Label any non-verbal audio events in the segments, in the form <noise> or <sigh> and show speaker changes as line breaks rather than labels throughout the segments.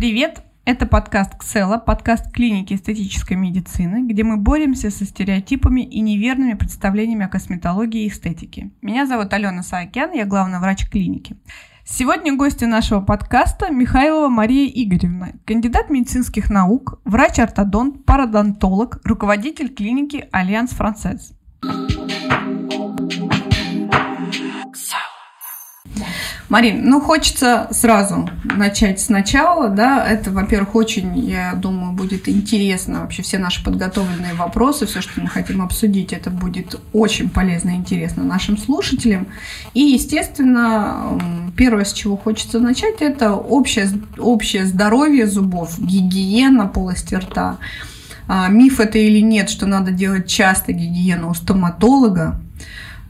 Привет! Это подкаст «Ксела», подкаст клиники эстетической медицины, где мы боремся со стереотипами и неверными представлениями о косметологии и эстетике. Меня зовут Алена Саакян, я главный врач клиники. Сегодня гости нашего подкаста Михайлова Мария Игоревна, кандидат медицинских наук, врач-ортодонт, пародонтолог, руководитель клиники Альянс Францез. Марин, ну хочется сразу начать сначала, да, это, во-первых, очень, я думаю, будет интересно вообще все наши подготовленные вопросы, все, что мы хотим обсудить, это будет очень полезно и интересно нашим слушателям. И, естественно, первое, с чего хочется начать, это общее, общее здоровье зубов, гигиена полости рта. А, миф это или нет, что надо делать часто гигиену у стоматолога,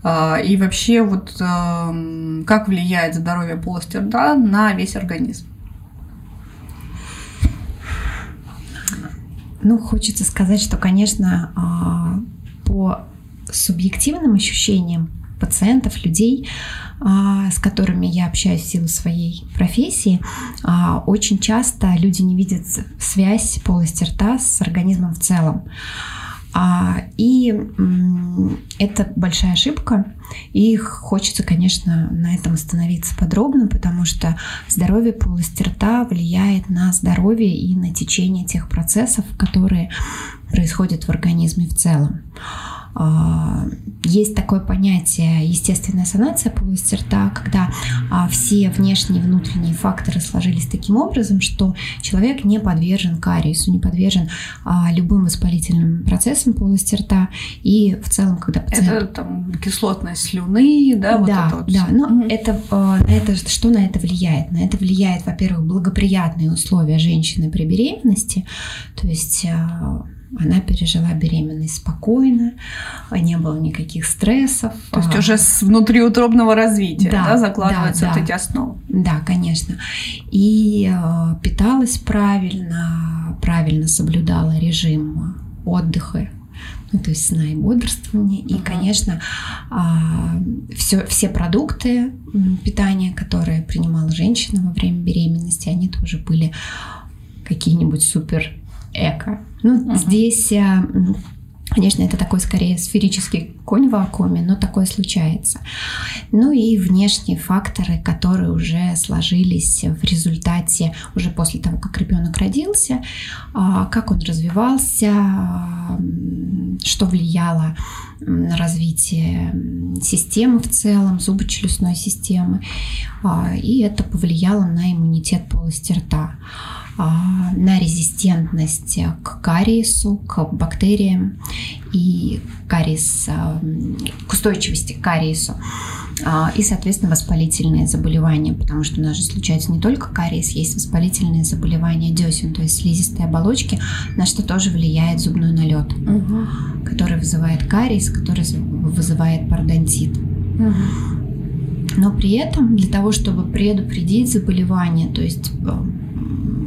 и вообще вот как влияет здоровье полости рта на весь организм?
Ну, хочется сказать, что, конечно, а, по субъективным ощущениям пациентов, людей, а, с которыми я общаюсь в силу своей профессии, очень часто люди не видят связь полости рта с организмом в целом. А, и это большая ошибка, и хочется, конечно, на этом остановиться подробно, потому что здоровье полости рта влияет на здоровье и на течение тех процессов, которые происходят в организме в целом. А, есть такое понятие естественная санация полости рта, когда а, все внешние и внутренние факторы сложились таким образом, что человек не подвержен кариесу, не подвержен а, любым воспалительным процессам полости рта. И в целом, когда
пациент... Это там кислотность слюны, да? Вот
да,
это вот
да. Но угу. это, это, что на это влияет? На это влияет, во-первых, благоприятные условия женщины при беременности, то есть она пережила беременность спокойно, не было никаких стрессов.
То есть уже с внутриутробного развития да, да, закладываются да, вот эти основы.
Да, конечно. И э, питалась правильно, правильно соблюдала режим отдыха ну, то есть сна и бодрствования. И, конечно, все, а, все продукты питания, которые принимала женщина во время беременности, они тоже были какие-нибудь супер эко. Ну, угу. здесь, э, конечно, это такой скорее сферический конь в вакууме, но такое случается. Ну и внешние факторы, которые уже сложились в результате, уже после того, как ребенок родился, а, как он развивался, что влияло на развитие системы в целом, зубочелюстной системы. А, и это повлияло на иммунитет полости рта. А, на резистентность к кариесу, к бактериям и кариес, а, к устойчивости к кариесу а, и, соответственно, воспалительные заболевания, потому что у нас же случается не только кариес, есть воспалительные заболевания десен, то есть слизистой оболочки, на что тоже влияет зубной налет, угу. который вызывает кариес, который вызывает пародонтит. Угу. Но при этом для того, чтобы предупредить заболевание, то есть э,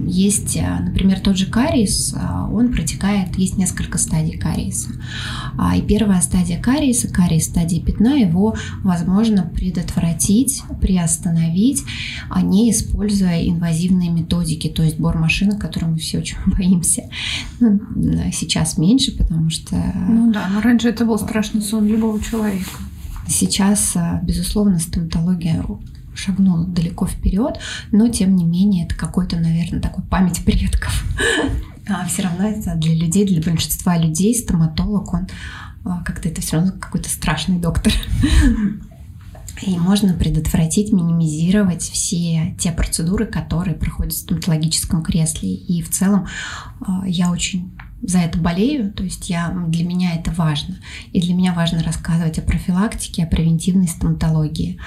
есть, э, например, тот же кариес, э, он протекает, есть несколько стадий кариеса. А, и первая стадия кариеса, кариес стадии пятна, его возможно предотвратить, приостановить, а не используя инвазивные методики, то есть бор машины, которой мы все очень <laughs> боимся. Ну, сейчас меньше, потому что...
Ну да, но раньше это был страшный сон любого человека.
Сейчас, э, безусловно, стоматология шагнул далеко вперед, но тем не менее это какой-то, наверное, такой память предков. <laughs> А все равно это для людей, для большинства людей стоматолог, он а, как-то это все равно какой-то страшный доктор. <laughs> И можно предотвратить, минимизировать все те процедуры, которые проходят в стоматологическом кресле. И в целом а, я очень за это болею, то есть я, для меня это важно. И для меня важно рассказывать о профилактике, о превентивной стоматологии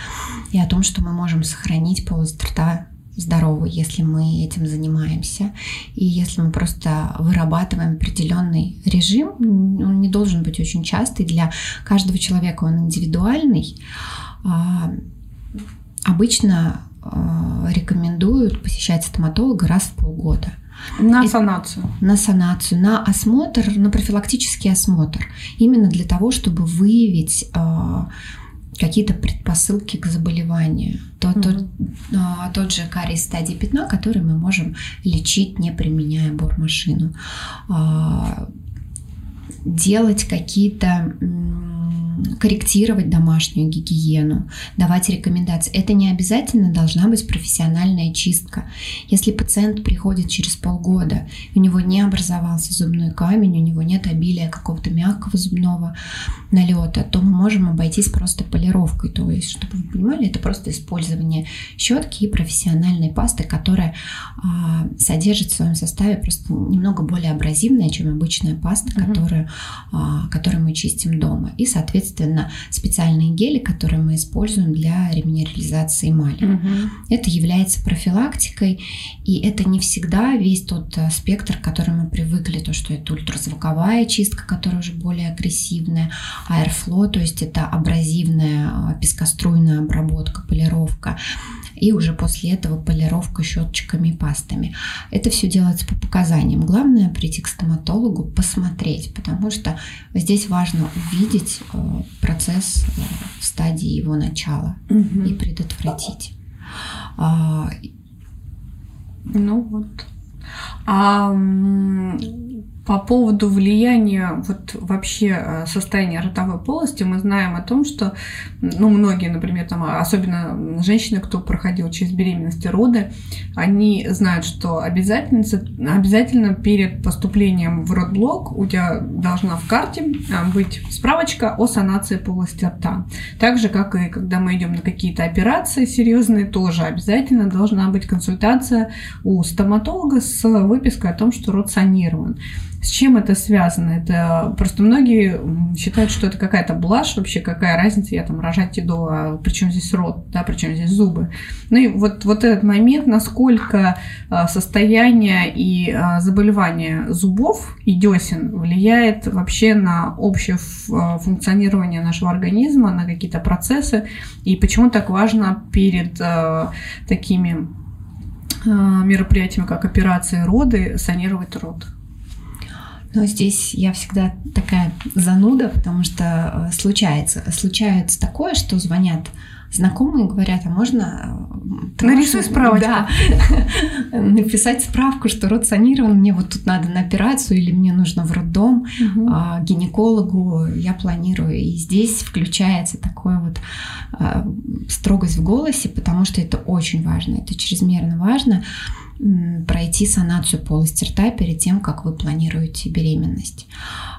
и о том, что мы можем сохранить полость рта здоровой, если мы этим занимаемся. И если мы просто вырабатываем определенный режим, он не должен быть очень частый, для каждого человека он индивидуальный. А, обычно а, рекомендуют посещать стоматолога раз в полгода –
на и, санацию.
На санацию, на осмотр, на профилактический осмотр. Именно для того, чтобы выявить э, какие-то предпосылки к заболеванию. Тот, тот, а, тот же кариес стадии пятна, который мы можем лечить, не применяя бормашину. А, делать какие-то корректировать домашнюю гигиену, давать рекомендации. Это не обязательно должна быть профессиональная чистка. Если пациент приходит через полгода, у него не образовался зубной камень, у него нет обилия какого-то мягкого зубного налета, то мы можем обойтись просто полировкой. То есть, чтобы вы понимали, это просто использование щетки и профессиональной пасты, которая а, содержит в своем составе просто немного более абразивная, чем обычная паста, mm-hmm. которую, а, которую мы чистим дома. И, соответственно, соответственно, специальные гели, которые мы используем для реминерализации эмали. Угу. Это является профилактикой, и это не всегда весь тот э, спектр, к которому мы привыкли, то, что это ультразвуковая чистка, которая уже более агрессивная, аэрфло, то есть это абразивная э, пескоструйная обработка, полировка, и уже после этого полировка щеточками и пастами. Это все делается по показаниям. Главное прийти к стоматологу, посмотреть, потому что здесь важно увидеть э, процесс э, в стадии его начала угу. и предотвратить. А,
ну вот. А по поводу влияния вот вообще э, состояния ротовой полости мы знаем о том, что ну, многие, например, там, особенно женщины, кто проходил через беременность и роды, они знают, что обязательно, обязательно перед поступлением в родблок у тебя должна в карте э, быть справочка о санации полости рта. Так же, как и когда мы идем на какие-то операции серьезные, тоже обязательно должна быть консультация у стоматолога с выпиской о том, что рот санирован. С чем это связано? Это просто многие считают, что это какая-то блажь вообще, какая разница, я там рожать иду, а причем здесь рот, да, причем здесь зубы. Ну и вот, вот этот момент, насколько а, состояние и а, заболевание зубов и десен влияет вообще на общее а, функционирование нашего организма, на какие-то процессы, и почему так важно перед такими мероприятиями, как операции роды, санировать рот.
Но здесь я всегда такая зануда, потому что э, случается, случается такое, что звонят знакомые говорят, а можно...
Э, Нарисуй справочку.
Да. <laughs> Написать справку, что рот санирован, мне вот тут надо на операцию или мне нужно в роддом, угу. а, гинекологу я планирую. И здесь включается такое вот а, строгость в голосе, потому что это очень важно, это чрезмерно важно пройти санацию полости рта перед тем, как вы планируете беременность.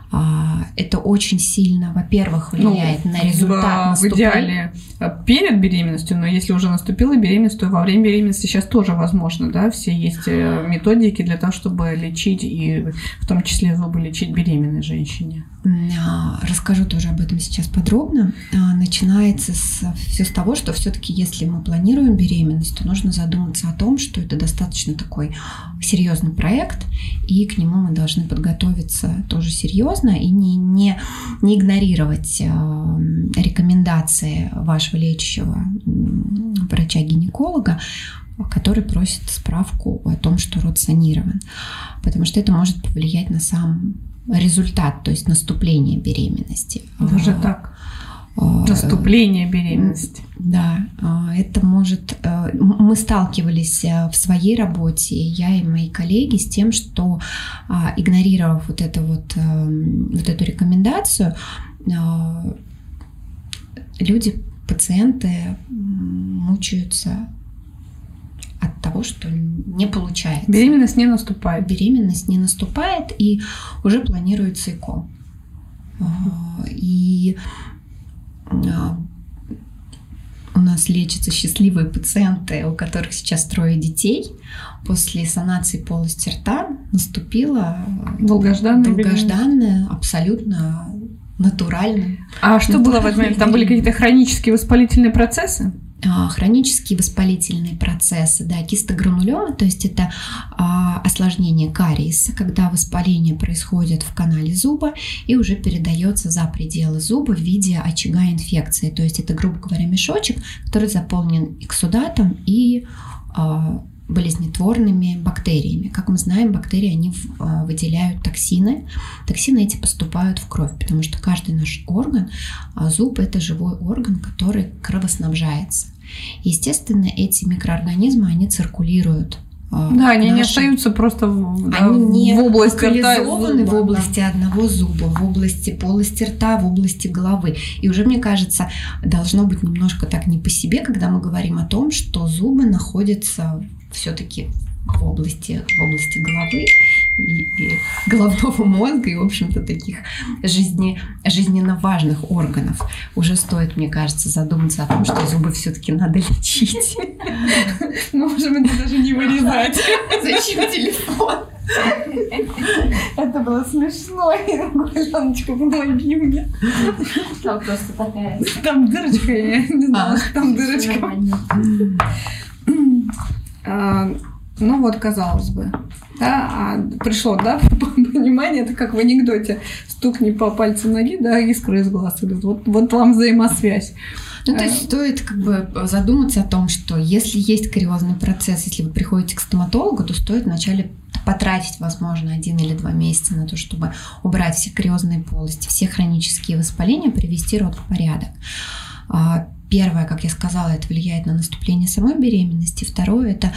А, это очень сильно, во-первых, ну, влияет ну, на результат
в, в идеале а, перед беременностью, но если уже наступила беременность, то во время беременности сейчас тоже возможно, да, все есть э, методики для того, чтобы лечить и в том числе зубы лечить беременной женщине.
А, расскажу тоже об этом сейчас подробно. Начинается с, все с того, что все-таки, если мы планируем беременность, то нужно задуматься о том, что это достаточно такой серьезный проект, и к нему мы должны подготовиться тоже серьезно и не, не, не игнорировать э, рекомендации вашего лечащего врача-гинеколога, который просит справку о том, что род санирован. Потому что это может повлиять на сам результат, то есть наступление беременности.
Даже так. А, Наступление беременности.
Да, а, это может... Э, мы сталкивались э, в своей работе, я и мои коллеги, с тем, что а, игнорировав вот, это вот, вот эту рекомендацию, люди, пациенты мучаются от того, что не получается.
Беременность не наступает.
Беременность не наступает, и уже планируется ЭКО. И у нас лечатся счастливые пациенты, у которых сейчас трое детей. После санации полости рта наступила
долгожданная,
долгожданная абсолютно натуральная.
А что было в этот момент? Там были какие-то хронические воспалительные процессы?
А, хронические воспалительные процессы, да, кистогранулемы, то есть это а, осложнение кариеса, когда воспаление происходит в канале зуба и уже передается за пределы зуба в виде очага инфекции. То есть это, грубо говоря, мешочек, который заполнен эксудатом и а, болезнетворными бактериями. Как мы знаем, бактерии, они а, выделяют токсины. Токсины эти поступают в кровь, потому что каждый наш орган, а зуб – это живой орган, который кровоснабжается. Естественно, эти микроорганизмы, они циркулируют
да, они наши... не остаются просто в, да, они
не
в области
рта. в области да. одного зуба, в области полости рта, в области головы. И уже, мне кажется, должно быть немножко так не по себе, когда мы говорим о том, что зубы находятся все-таки в области, в области головы и, и головного мозга и, в общем-то, таких жизни, жизненно важных органов. Уже стоит, мне кажется, задуматься о том, что зубы все-таки надо лечить.
Может быть, даже не вырезать.
Зачем телефон?
Это было смешно. Жанночка, помоги мне.
Там просто такая...
Там дырочка, я не знала, а, там дырочка. Ну вот, казалось бы. Да, а пришло, да, <laughs> понимание, это как в анекдоте. Стукни по пальцу ноги, да, искры из глаз идут. Вот, вот вам взаимосвязь.
Ну, то есть стоит как бы задуматься о том, что если есть кариозный процесс, если вы приходите к стоматологу, то стоит вначале потратить, возможно, один или два месяца на то, чтобы убрать все кариозные полости, все хронические воспаления, привести рот в порядок. А, первое, как я сказала, это влияет на наступление самой беременности. Второе, это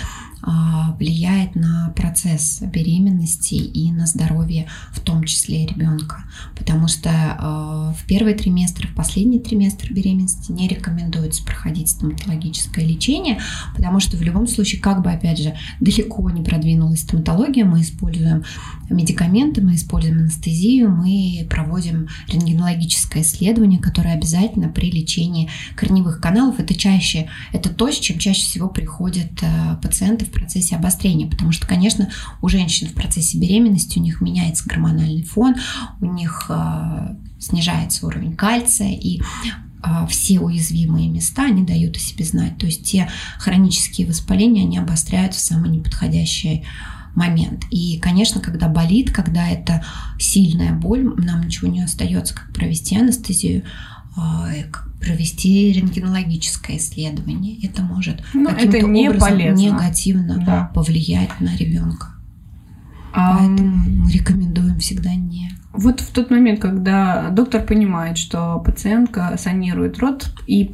влияет на процесс беременности и на здоровье в том числе ребенка. Потому что а, в первый триместр, в последний триместр беременности не рекомендуется проходить стоматологическое лечение, потому что в любом случае, как бы опять же далеко не продвинулась стоматология, мы используем медикаменты, мы используем анестезию, мы проводим рентгенологическое исследование, которое обязательно при лечении корневых каналов. Это чаще, это то, с чем чаще всего приходят э, пациенты в процессе обострения, потому что, конечно, у женщин в процессе беременности у них меняется гормональный фон, у них э, снижается уровень кальция, и э, все уязвимые места, они дают о себе знать. То есть те хронические воспаления, они обостряются в самый неподходящий момент. И, конечно, когда болит, когда это сильная боль, нам ничего не остается, как провести анестезию, э, провести рентгенологическое исследование. Это может
Но ну, каким-то это не образом полезно.
негативно да. повлиять на ребенка. А... Поэтому мы рекомендуем всегда не.
Вот в тот момент, когда доктор понимает, что пациентка санирует рот и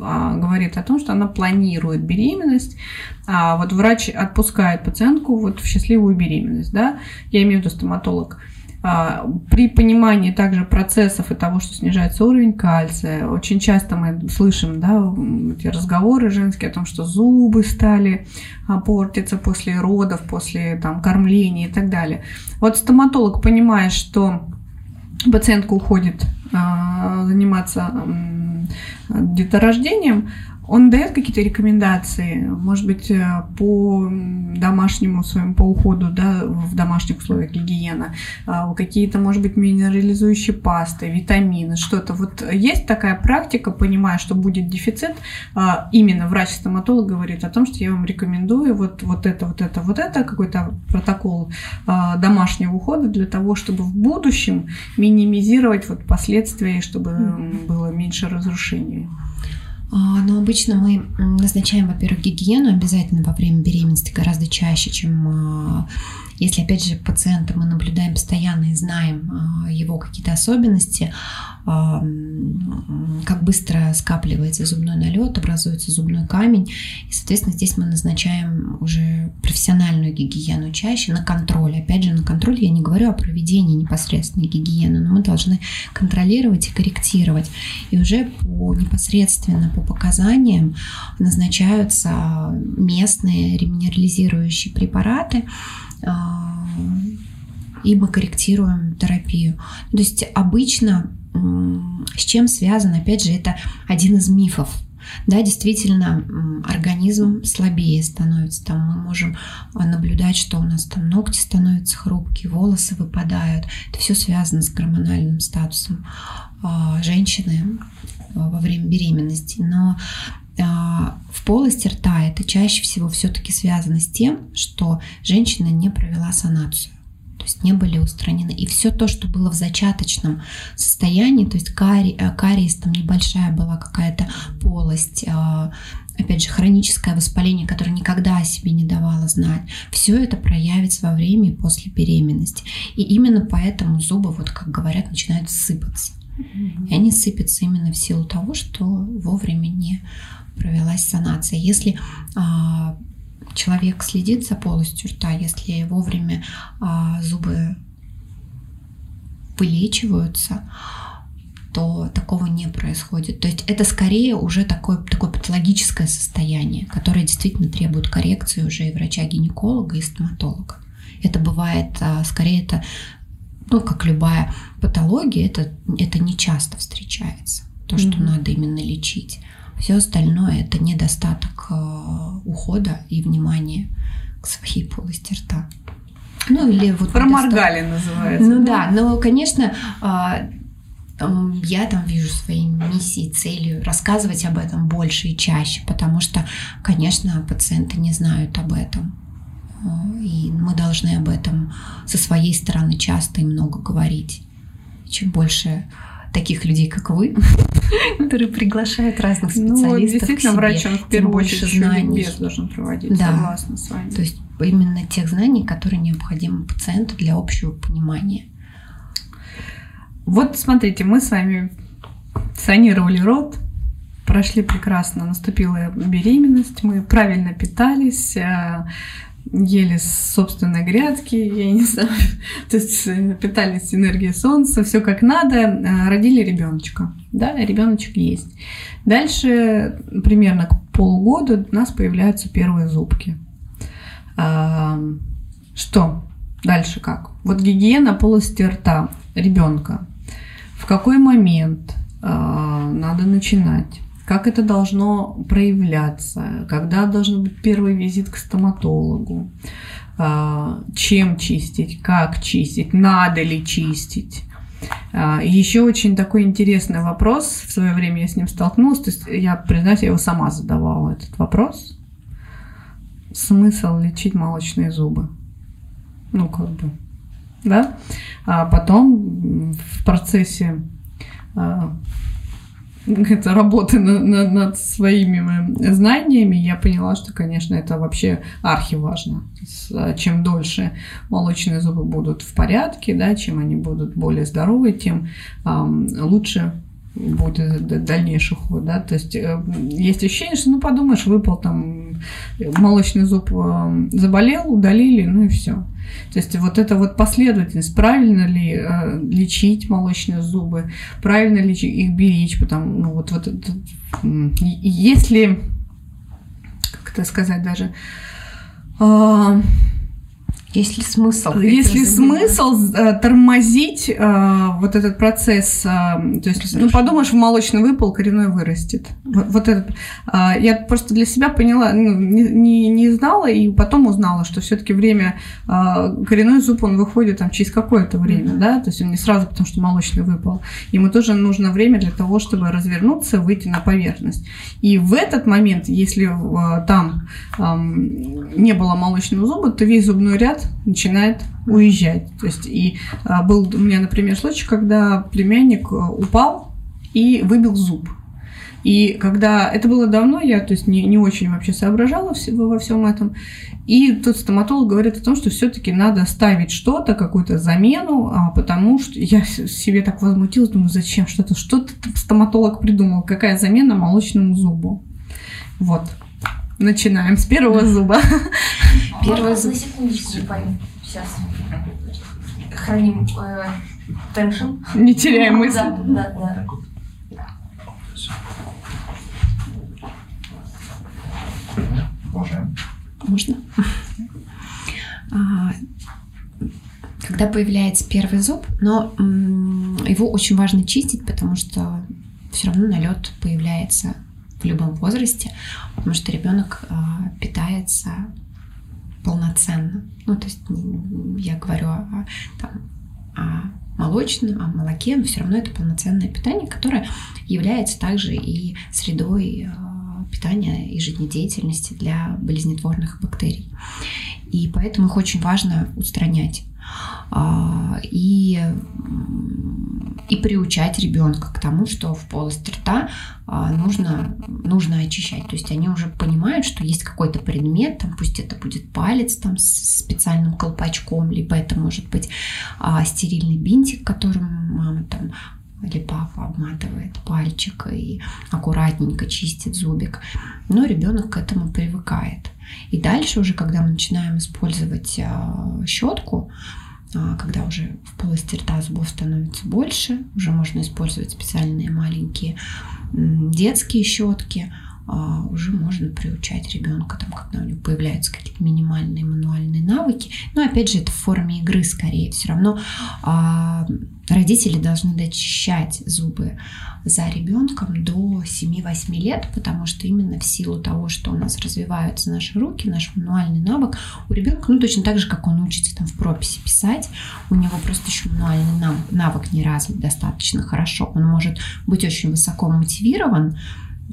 а, говорит о том, что она планирует беременность, а вот врач отпускает пациентку вот в счастливую беременность, да, я имею в виду стоматолог, при понимании также процессов и того, что снижается уровень кальция, очень часто мы слышим да, эти разговоры женские о том, что зубы стали а, портиться после родов, после там, кормления и так далее. Вот стоматолог понимает, что пациентка уходит а, заниматься деторождением, он дает какие-то рекомендации, может быть, э, по домашнему своему, по уходу, да, в домашних условиях гигиена, а, какие-то, может быть, минерализующие пасты, витамины, что-то. Вот есть такая практика, понимая, что будет дефицит, а, именно врач-стоматолог говорит о том, что я вам рекомендую вот, вот это, вот это, вот это, какой-то протокол а, домашнего ухода для того, чтобы в будущем минимизировать вот последствия, чтобы было меньше разрушений.
А, но обычно мы назначаем, во-первых, гигиену обязательно во время беременности гораздо чаще, чем а, если, опять же, пациента мы наблюдаем постоянно и знаем а, его какие-то особенности, как быстро скапливается зубной налет, образуется зубной камень. И, соответственно, здесь мы назначаем уже профессиональную гигиену чаще на контроль. Опять же, на контроль я не говорю о проведении непосредственной гигиены, но мы должны контролировать и корректировать. И уже по непосредственно по показаниям назначаются местные реминерализирующие препараты, а, и мы корректируем терапию. То есть обычно с чем связан, опять же, это один из мифов. Да, действительно, организм слабее становится. Там мы можем наблюдать, что у нас там ногти становятся хрупкие, волосы выпадают. Это все связано с гормональным статусом а, женщины а, во время беременности. Но в полости рта это чаще всего все-таки связано с тем, что женщина не провела санацию. То есть не были устранены. И все то, что было в зачаточном состоянии, то есть кари, э, кариес, там небольшая была какая-то полость, э, опять же, хроническое воспаление, которое никогда о себе не давало знать, все это проявится во время и после беременности. И именно поэтому зубы, вот как говорят, начинают сыпаться. И они сыпятся именно в силу того, что вовремя не провелась санация. Если а, человек следит за полостью рта, если вовремя а, зубы вылечиваются, то такого не происходит. То есть это скорее уже такое, такое патологическое состояние, которое действительно требует коррекции уже и врача-гинеколога, и стоматолога. Это бывает, а, скорее это, ну, как любая патология, это, это не часто встречается. То, что mm-hmm. надо именно лечить. Все остальное это недостаток а, ухода и внимания к своей полости рта.
Ну или вот проморгали недостаток... называется.
Ну да, но конечно а, я там вижу своей миссией, целью рассказывать об этом больше и чаще, потому что, конечно, пациенты не знают об этом. И мы должны об этом со своей стороны часто и много говорить. Чем больше таких людей, как вы, <laughs> которые приглашают разных специалистов ну, действительно, к себе,
врач, он в первую очередь знаний. должен проводить, да. согласна с вами.
То есть именно тех знаний, которые необходимы пациенту для общего понимания.
Вот смотрите, мы с вами санировали рот, прошли прекрасно, наступила беременность, мы правильно питались, э, ели с собственной грядки, я не <laughs> знаю, то есть э, питались энергией солнца, все как надо, э, родили ребеночка, да, ребеночек есть. Дальше примерно к полгода у нас появляются первые зубки. Что? Дальше как? Вот гигиена полости рта ребенка в какой момент э, надо начинать, как это должно проявляться, когда должен быть первый визит к стоматологу, э, чем чистить, как чистить, надо ли чистить. А, еще очень такой интересный вопрос. В свое время я с ним столкнулась. То есть я, признаюсь, я его сама задавала этот вопрос. Смысл лечить молочные зубы? Ну, как бы, да, а потом в процессе а, <laughs> это работы над, над, над своими знаниями, я поняла, что, конечно, это вообще архиважно. А, чем дольше молочные зубы будут в порядке, да, чем они будут более здоровые, тем эм, лучше будет дальнейший ход, да, то есть э, есть ощущение, что, ну, подумаешь, выпал там молочный зуб, э, заболел, удалили, ну и все. То есть вот эта вот последовательность, правильно ли э, лечить молочные зубы, правильно ли их беречь, потому, ну, вот, вот это, если, как это сказать даже, э,
есть ли смысл?
Есть ли смысл э, тормозить э, вот этот процесс? Э, то есть, ну, подумаешь, в молочный выпал, коренной вырастет. Вот, вот этот. Э, я просто для себя поняла, ну, не, не, не знала, и потом узнала, что все-таки время э, коренной зуб, он выходит там через какое-то время, mm-hmm. да, то есть он не сразу, потому что молочный выпал. Ему тоже нужно время для того, чтобы развернуться, выйти на поверхность. И в этот момент, если э, там э, не было молочного зуба, то весь зубной ряд начинает уезжать. То есть и а, был у меня, например, случай, когда племянник э, упал и выбил зуб. И когда это было давно, я то есть не, не очень вообще соображала во всем этом. И тут стоматолог говорит о том, что все-таки надо ставить что-то, какую-то замену, а, потому что я себе так возмутилась, думаю, зачем что-то, что-то стоматолог придумал, какая замена молочному зубу. Вот. Начинаем с первого зуба. <laughs>
Первый зуб. На секундочку, Сейчас. Храним э, теншн.
Не теряем мысль.
Да, да, да.
Можно? А, когда появляется первый зуб, но его очень важно чистить, потому что все равно налет появляется в любом возрасте, потому что ребенок а, питается полноценно. Ну, то есть я говорю о, там, о молочном, о молоке, но все равно это полноценное питание, которое является также и средой а, питания и жизнедеятельности для болезнетворных бактерий. И поэтому их очень важно устранять. А, и, и приучать ребенка к тому, что в полость рта а, нужно, нужно очищать. То есть они уже понимают, что есть какой-то предмет, там, пусть это будет палец там, с специальным колпачком, либо это может быть а, стерильный бинтик, которым мама там или папа обматывает пальчик и аккуратненько чистит зубик. Но ребенок к этому привыкает. И дальше уже, когда мы начинаем использовать а, щетку, а, когда уже в полости рта зубов становится больше, уже можно использовать специальные маленькие детские щетки, а, уже можно приучать ребенка, там, когда у него появляются какие-то минимальные мануальные навыки. Но опять же, это в форме игры скорее. Все равно а, родители должны дочищать зубы за ребенком до 7-8 лет, потому что именно в силу того, что у нас развиваются наши руки, наш мануальный навык, у ребенка, ну точно так же, как он учится там в прописи писать, у него просто еще мануальный навык не развит достаточно хорошо. Он может быть очень высоко мотивирован,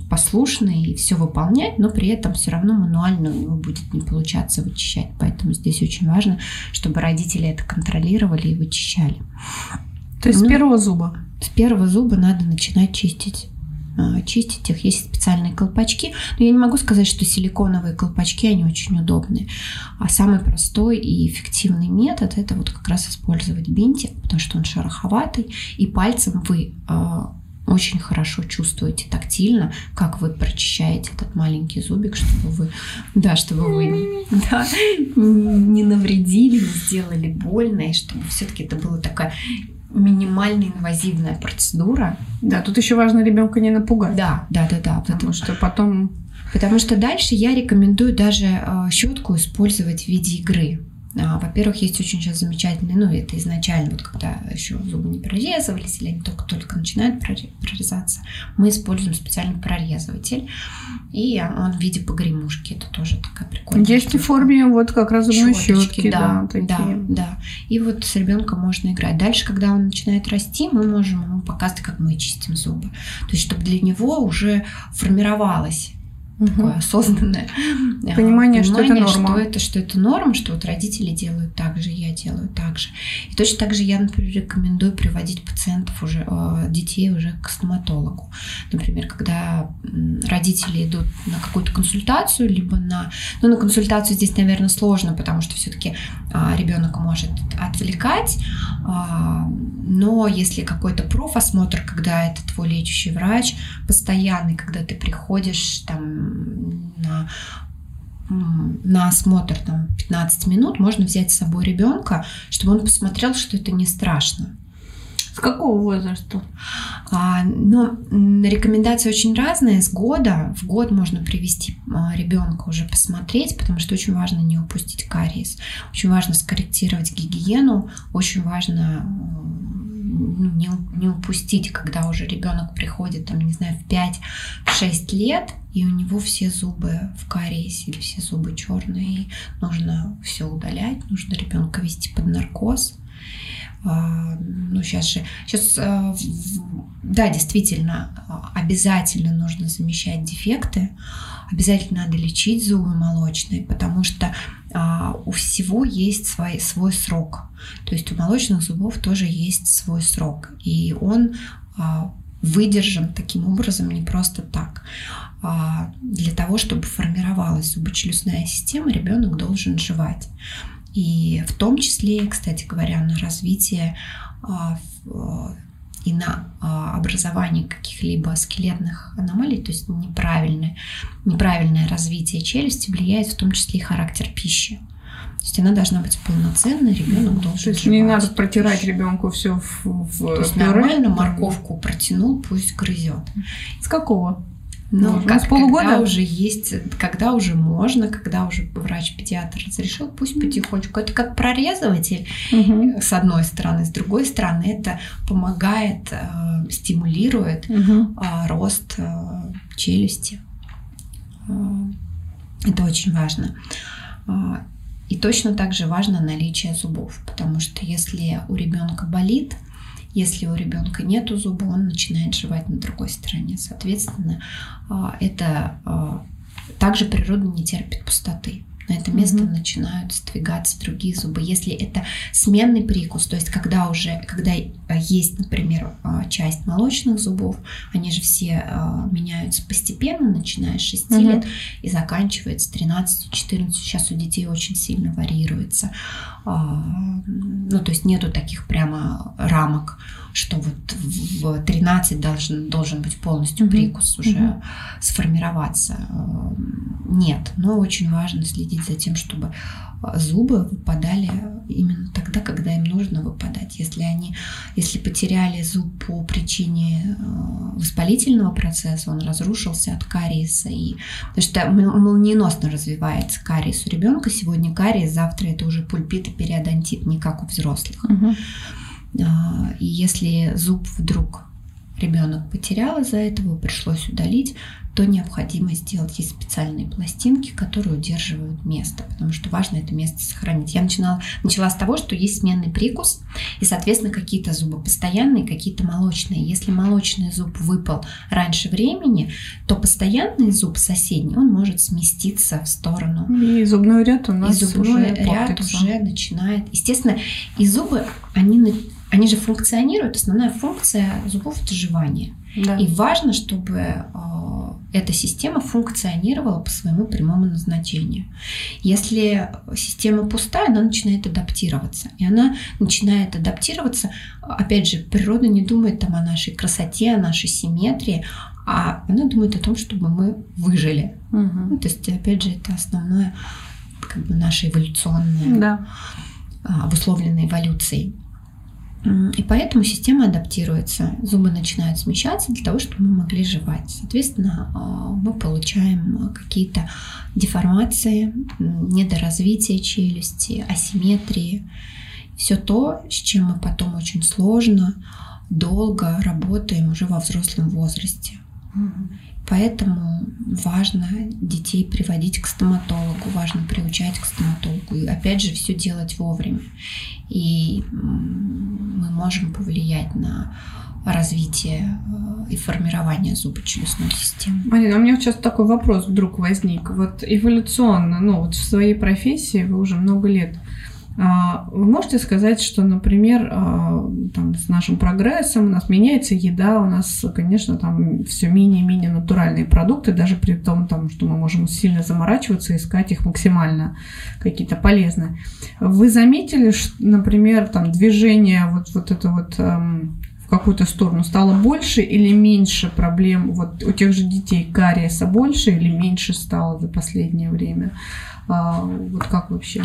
послушный и все выполнять, но при этом все равно мануально у него будет не получаться вычищать. Поэтому здесь очень важно, чтобы родители это контролировали и вычищали.
То есть ну, с первого зуба?
С первого зуба надо начинать чистить а, чистить их. Есть специальные колпачки. Но я не могу сказать, что силиконовые колпачки, они очень удобные. А самый простой и эффективный метод – это вот как раз использовать бинтик, потому что он шероховатый, и пальцем вы а, очень хорошо чувствуете тактильно, как вы прочищаете этот маленький зубик, чтобы вы, да, чтобы вы да, не навредили, не сделали больно, и чтобы все-таки это была такая минимально инвазивная процедура.
Да, тут еще важно ребенка не напугать.
Да, да, да, да.
Потому это... что потом
Потому что дальше я рекомендую даже э, щетку использовать в виде игры. А, во-первых, есть очень сейчас замечательные, ну, это изначально, вот когда еще зубы не прорезывались, или они только-только начинают прорезаться, мы используем специальный прорезыватель, и он в виде погремушки, это тоже такая прикольная
Есть штучка. в форме вот как раз зубной щетки, щетки
да, да, да, да. И вот с ребенком можно играть. Дальше, когда он начинает расти, мы можем ему показывать, как мы чистим зубы. То есть, чтобы для него уже формировалась такое осознанное
понимание, <laughs> понимание что это норма.
Что это, что это норма, что вот родители делают так же, я делаю так же. И точно так же я, например, рекомендую приводить пациентов уже, э, детей уже к стоматологу. Например, когда родители идут на какую-то консультацию, либо на... Ну, на консультацию здесь, наверное, сложно, потому что все-таки а, ребенок может отвлекать, а, но если какой-то профосмотр, когда это твой лечащий врач, постоянный, когда ты приходишь там на на осмотр там, 15 минут можно взять с собой ребенка, чтобы он посмотрел, что это не страшно.
С какого возраста?
А, ну, рекомендации очень разные. С года в год можно привести а, ребенка уже посмотреть, потому что очень важно не упустить кариес. Очень важно скорректировать гигиену. Очень важно не, не упустить, когда уже ребенок приходит, там, не знаю, в 5-6 лет, и у него все зубы в кариесе или все зубы черные, нужно все удалять, нужно ребенка вести под наркоз. А, ну, сейчас же, сейчас, а, да, действительно, обязательно нужно замещать дефекты, обязательно надо лечить зубы молочные, потому что а, у всего есть свой, свой срок. То есть у молочных зубов тоже есть свой срок. И он а, выдержан таким образом не просто так. А, для того, чтобы формировалась зубочелюстная система, ребенок должен жевать. И в том числе, кстати говоря, на развитие и на а, образование каких-либо скелетных аномалий, то есть неправильное, неправильное развитие челюсти влияет в том числе и характер пищи. То есть она должна быть полноценной, ребенок должен То есть
жевать. не надо протирать ребенку все в, в
То есть нормально морковку протянул, пусть грызет.
С какого?
Ну, как, с полугода когда уже есть, когда уже можно, когда уже врач-педиатр разрешил, пусть потихонечку. Это как прорезыватель угу. с одной стороны, с другой стороны это помогает, э, стимулирует угу. э, рост э, челюсти. Э, это очень важно. Э, и точно так же важно наличие зубов, потому что если у ребенка болит, если у ребенка нет зуба, он начинает жевать на другой стороне. Соответственно, а, это а, также природа не терпит пустоты. На это место угу. начинают сдвигаться другие зубы. Если это сменный прикус, то есть когда уже, когда есть, например, а, часть молочных зубов, они же все а, меняются постепенно, начиная с 6 угу. лет и заканчивается 13-14. Сейчас у детей очень сильно варьируется. А, ну, то есть нету таких прямо рамок, что вот в 13 должен, должен быть полностью прикус уже mm сформироваться. Нет, но очень важно следить за тем, чтобы зубы выпадали именно тогда, когда им нужно выпадать. Если они, если потеряли зуб по причине э, воспалительного процесса, он разрушился от кариеса, и, потому что молниеносно развивается кариес у ребенка. Сегодня кариес, завтра это уже пульпит и периодонтит, не как у взрослых. Угу. И если зуб вдруг ребенок потерял из-за этого, пришлось удалить, то необходимо сделать есть специальные пластинки, которые удерживают место, потому что важно это место сохранить. Я начинала, начала с того, что есть сменный прикус, и, соответственно, какие-то зубы постоянные, какие-то молочные. Если молочный зуб выпал раньше времени, то постоянный зуб соседний, он может сместиться в сторону.
И зубной ряд у нас
и зубной уже ряд уже начинает. Естественно, и зубы, они они же функционируют, основная функция зубов это жевание. Да. И важно, чтобы э, эта система функционировала по своему прямому назначению. Если система пустая, она начинает адаптироваться. И она начинает адаптироваться, опять же, природа не думает там о нашей красоте, о нашей симметрии, а она думает о том, чтобы мы выжили. Угу. Ну, то есть, опять же, это основное как бы наше эволюционное, да. обусловленное эволюцией. И поэтому система адаптируется. Зубы начинают смещаться для того, чтобы мы могли жевать. Соответственно, а, мы получаем какие-то деформации, недоразвитие челюсти, асимметрии. Все то, с чем мы потом очень сложно, долго работаем уже во взрослом возрасте. Поэтому важно детей приводить к стоматологу, важно приучать к стоматологу. И опять же, все делать вовремя. И мы можем повлиять на развитие э, и формирование зубочелюстной системы.
Марина, у меня сейчас такой вопрос вдруг возник. Вот эволюционно, ну вот в своей профессии вы уже много лет вы можете сказать, что, например, а, там, с нашим прогрессом у нас меняется еда, у нас, конечно, там все менее-менее натуральные продукты, даже при том, там, что мы можем сильно заморачиваться и искать их максимально какие-то полезные. Вы заметили, что, например, там движение вот, вот это вот эм, в какую-то сторону стало больше или меньше проблем вот у тех же детей кариеса больше или меньше стало за последнее время? А, вот как вообще?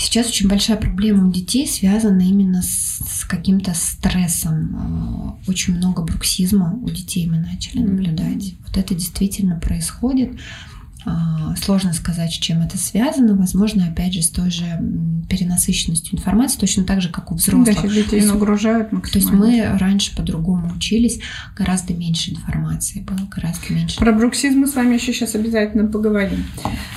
Сейчас очень большая проблема у детей связана именно с, с каким-то стрессом. Э, очень много бруксизма у детей мы начали наблюдать. Mm-hmm. Вот это действительно происходит. А, сложно сказать, с чем это связано. Возможно, опять же, с той же перенасыщенностью информации, точно так же, как у взрослых.
Да, детей нагружают.
То есть мы раньше по-другому учились, гораздо меньше информации было, гораздо меньше.
Про бруксизм мы с вами еще сейчас обязательно поговорим.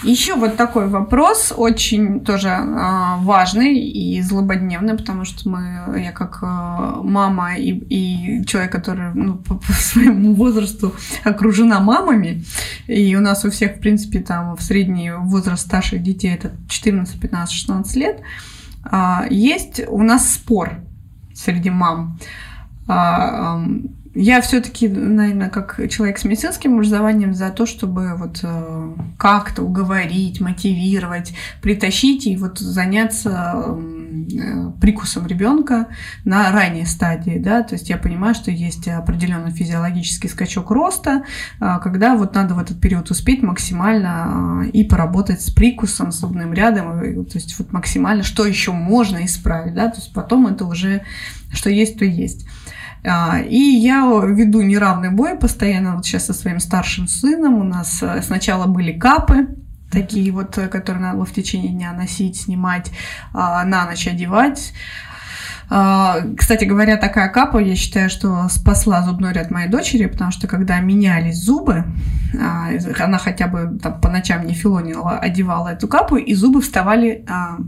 Еще вот такой вопрос, очень тоже а, важный и злободневный, потому что мы, я как а, мама и, и человек, который ну, по, по своему возрасту окружена мамами, и у нас у всех, в принципе, принципе, там в средний возраст старших детей это 14, 15, 16 лет, а, есть у нас спор среди мам. А, я все-таки, наверное, как человек с медицинским образованием, за то, чтобы вот э, как-то уговорить, мотивировать, притащить и вот заняться прикусом ребенка на ранней стадии, да, то есть я понимаю, что есть определенный физиологический скачок роста, э, когда вот надо в этот период успеть максимально и поработать с прикусом, с зубным рядом, то есть вот максимально, что еще можно исправить, да, то есть потом это уже что есть, то есть. А, и я веду неравный бой постоянно вот сейчас со своим старшим сыном. У нас э, сначала были капы, такие вот, э, которые надо было в течение дня носить, снимать, а, на ночь одевать. А, кстати говоря, такая капа, я считаю, что спасла зубной ряд моей дочери, потому что когда менялись зубы, она хотя бы там, по ночам не филонила, одевала эту капу, и зубы вставали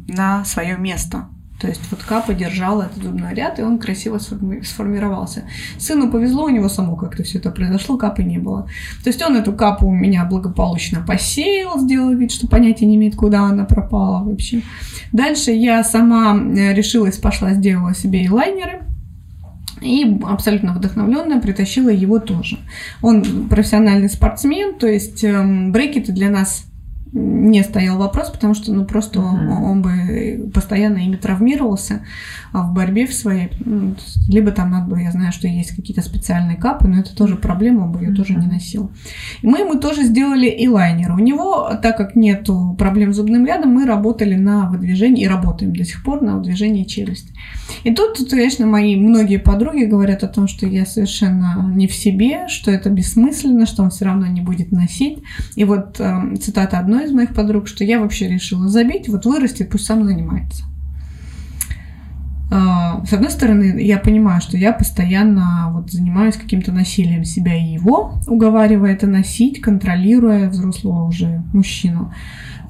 на свое место. То есть вот капа держала этот зубной ряд, и он красиво сформировался. Сыну повезло, у него само как-то все это произошло, капы не было. То есть он эту капу у меня благополучно посеял, сделал вид, что понятия не имеет, куда она пропала вообще. Дальше я сама э, решилась, пошла, сделала себе и лайнеры. И абсолютно вдохновленная притащила его тоже. Он профессиональный спортсмен, то есть эм, брекеты для нас не стоял вопрос, потому что ну просто uh-huh. он, он бы постоянно ими травмировался а в борьбе в своей. Ну, либо там надо было, я знаю, что есть какие-то специальные капы, но это тоже проблема, он бы ее uh-huh. тоже не носил. И мы ему тоже сделали и лайнер. У него, так как нету проблем с зубным рядом, мы работали на выдвижении и работаем до сих пор на выдвижении челюсти. И тут, конечно, мои многие подруги говорят о том, что я совершенно не в себе, что это бессмысленно, что он все равно не будет носить. И вот э, цитата одной из моих подруг, что я вообще решила забить, вот вырастет, пусть сам занимается. А, с одной стороны, я понимаю, что я постоянно вот занимаюсь каким-то насилием себя и его, уговаривая это носить, контролируя взрослого уже мужчину.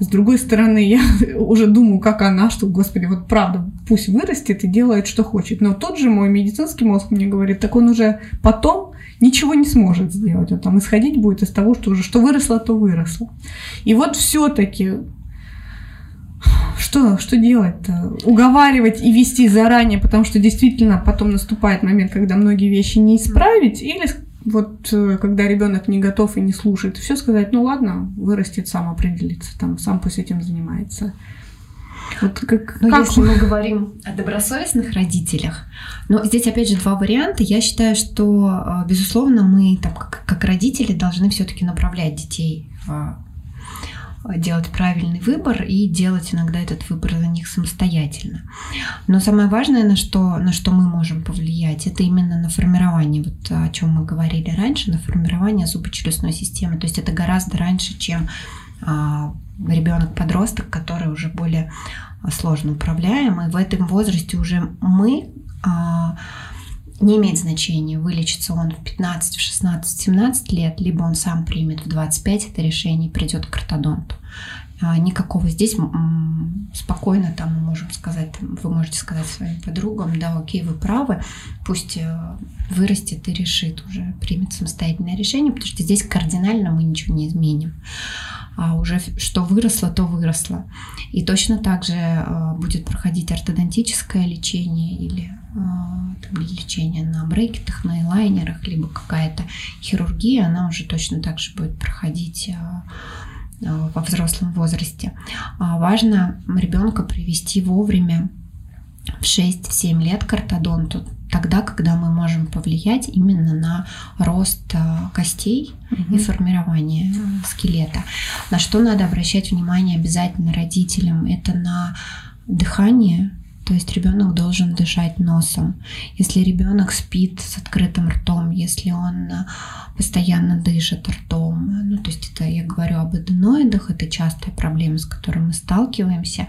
С другой стороны, я <laughs> уже думаю, как она, что, господи, вот правда, пусть вырастет и делает, что хочет. Но тот же мой медицинский мозг мне говорит, так он уже потом ничего не сможет сделать. Он там исходить будет из того, что уже что выросло, то выросло. И вот все-таки что, что делать-то? Уговаривать и вести заранее, потому что действительно потом наступает момент, когда многие вещи не исправить, или вот э, когда ребенок не готов и не слушает, все сказать, ну ладно, вырастет, сам определится, там, сам пусть этим занимается.
Вот как, но как... если мы <laughs> говорим о добросовестных родителях, но здесь опять же два варианта. Я считаю, что э, безусловно мы там как, как родители должны все-таки направлять детей делать правильный выбор и делать иногда этот выбор за них самостоятельно. Но самое важное, на что, на что мы можем повлиять, это именно на формирование, вот о чем мы говорили раньше, на формирование зубочелюстной системы. То есть это гораздо раньше, чем ребенок-подросток, который уже более сложно управляем. И в этом возрасте уже мы а, не имеет значения, вылечится он в 15, в 16, 17 лет, либо он сам примет в 25 это решение и придет к ортодонту. А, никакого здесь спокойно там мы можем сказать, вы можете сказать своим подругам, да, окей, вы правы, пусть э, вырастет и решит уже, примет самостоятельное решение, потому что здесь кардинально мы ничего не изменим а уже что выросло, то выросло. И точно так же э, будет проходить ортодонтическое лечение или э, там, лечение на брекетах, на элайнерах, либо какая-то хирургия, она уже точно так же будет проходить э, во взрослом возрасте. А важно ребенка привести вовремя в 6-7 лет к ортодонту, тогда, когда мы можем повлиять именно на рост э, костей угу. и формирование скелета. На что надо обращать внимание обязательно родителям? Это на дыхание, то есть ребенок должен дышать носом. Если ребенок спит с открытым ртом, если он э, постоянно дышит ртом, ну то есть это я говорю об аденоидах, это частая проблема, с которой мы сталкиваемся,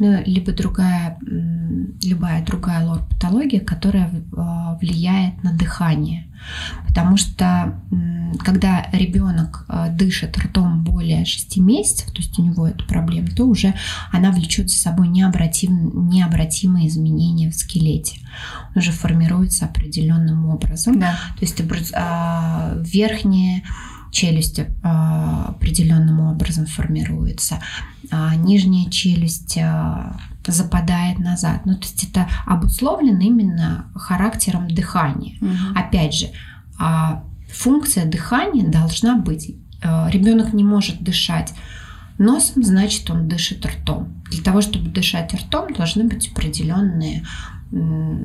ну, либо другая, любая другая лор-патология, которая э, влияет на дыхание. Потому что когда ребенок э, дышит ртом более 6 месяцев, то есть у него эта проблема, то уже она влечет за собой необратим, необратимые изменения в скелете. Он уже формируется определенным образом. Да. То есть а, верхняя челюсть а, определенным образом формируется, а нижняя челюсть западает назад. Ну, то есть это обусловлено именно характером дыхания. Угу. Опять же, а функция дыхания должна быть. Э, Ребенок не может дышать носом, значит, он дышит ртом. Для того, чтобы дышать ртом, должны быть определенные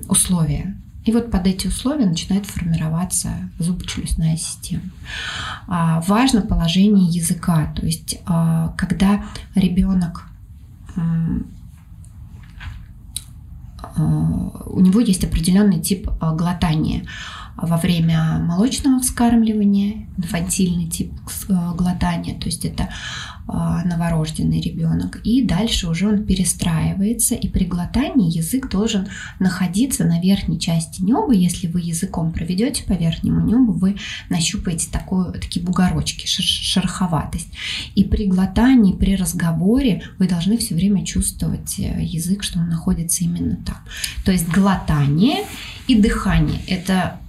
условия. И вот под эти условия начинает формироваться зубочелюстная система. А, важно положение языка, то есть а, когда ребенок у него есть определенный тип э, глотания. Во время молочного вскармливания, инфантильный тип э, глотания, то есть это новорожденный ребенок. И дальше уже он перестраивается, и при глотании язык должен находиться на верхней части неба. Если вы языком проведете по верхнему небу, вы нащупаете такую, такие бугорочки, шероховатость. И при глотании, при разговоре вы должны все время чувствовать э, язык, что он находится именно там. То есть глотание и дыхание – это а,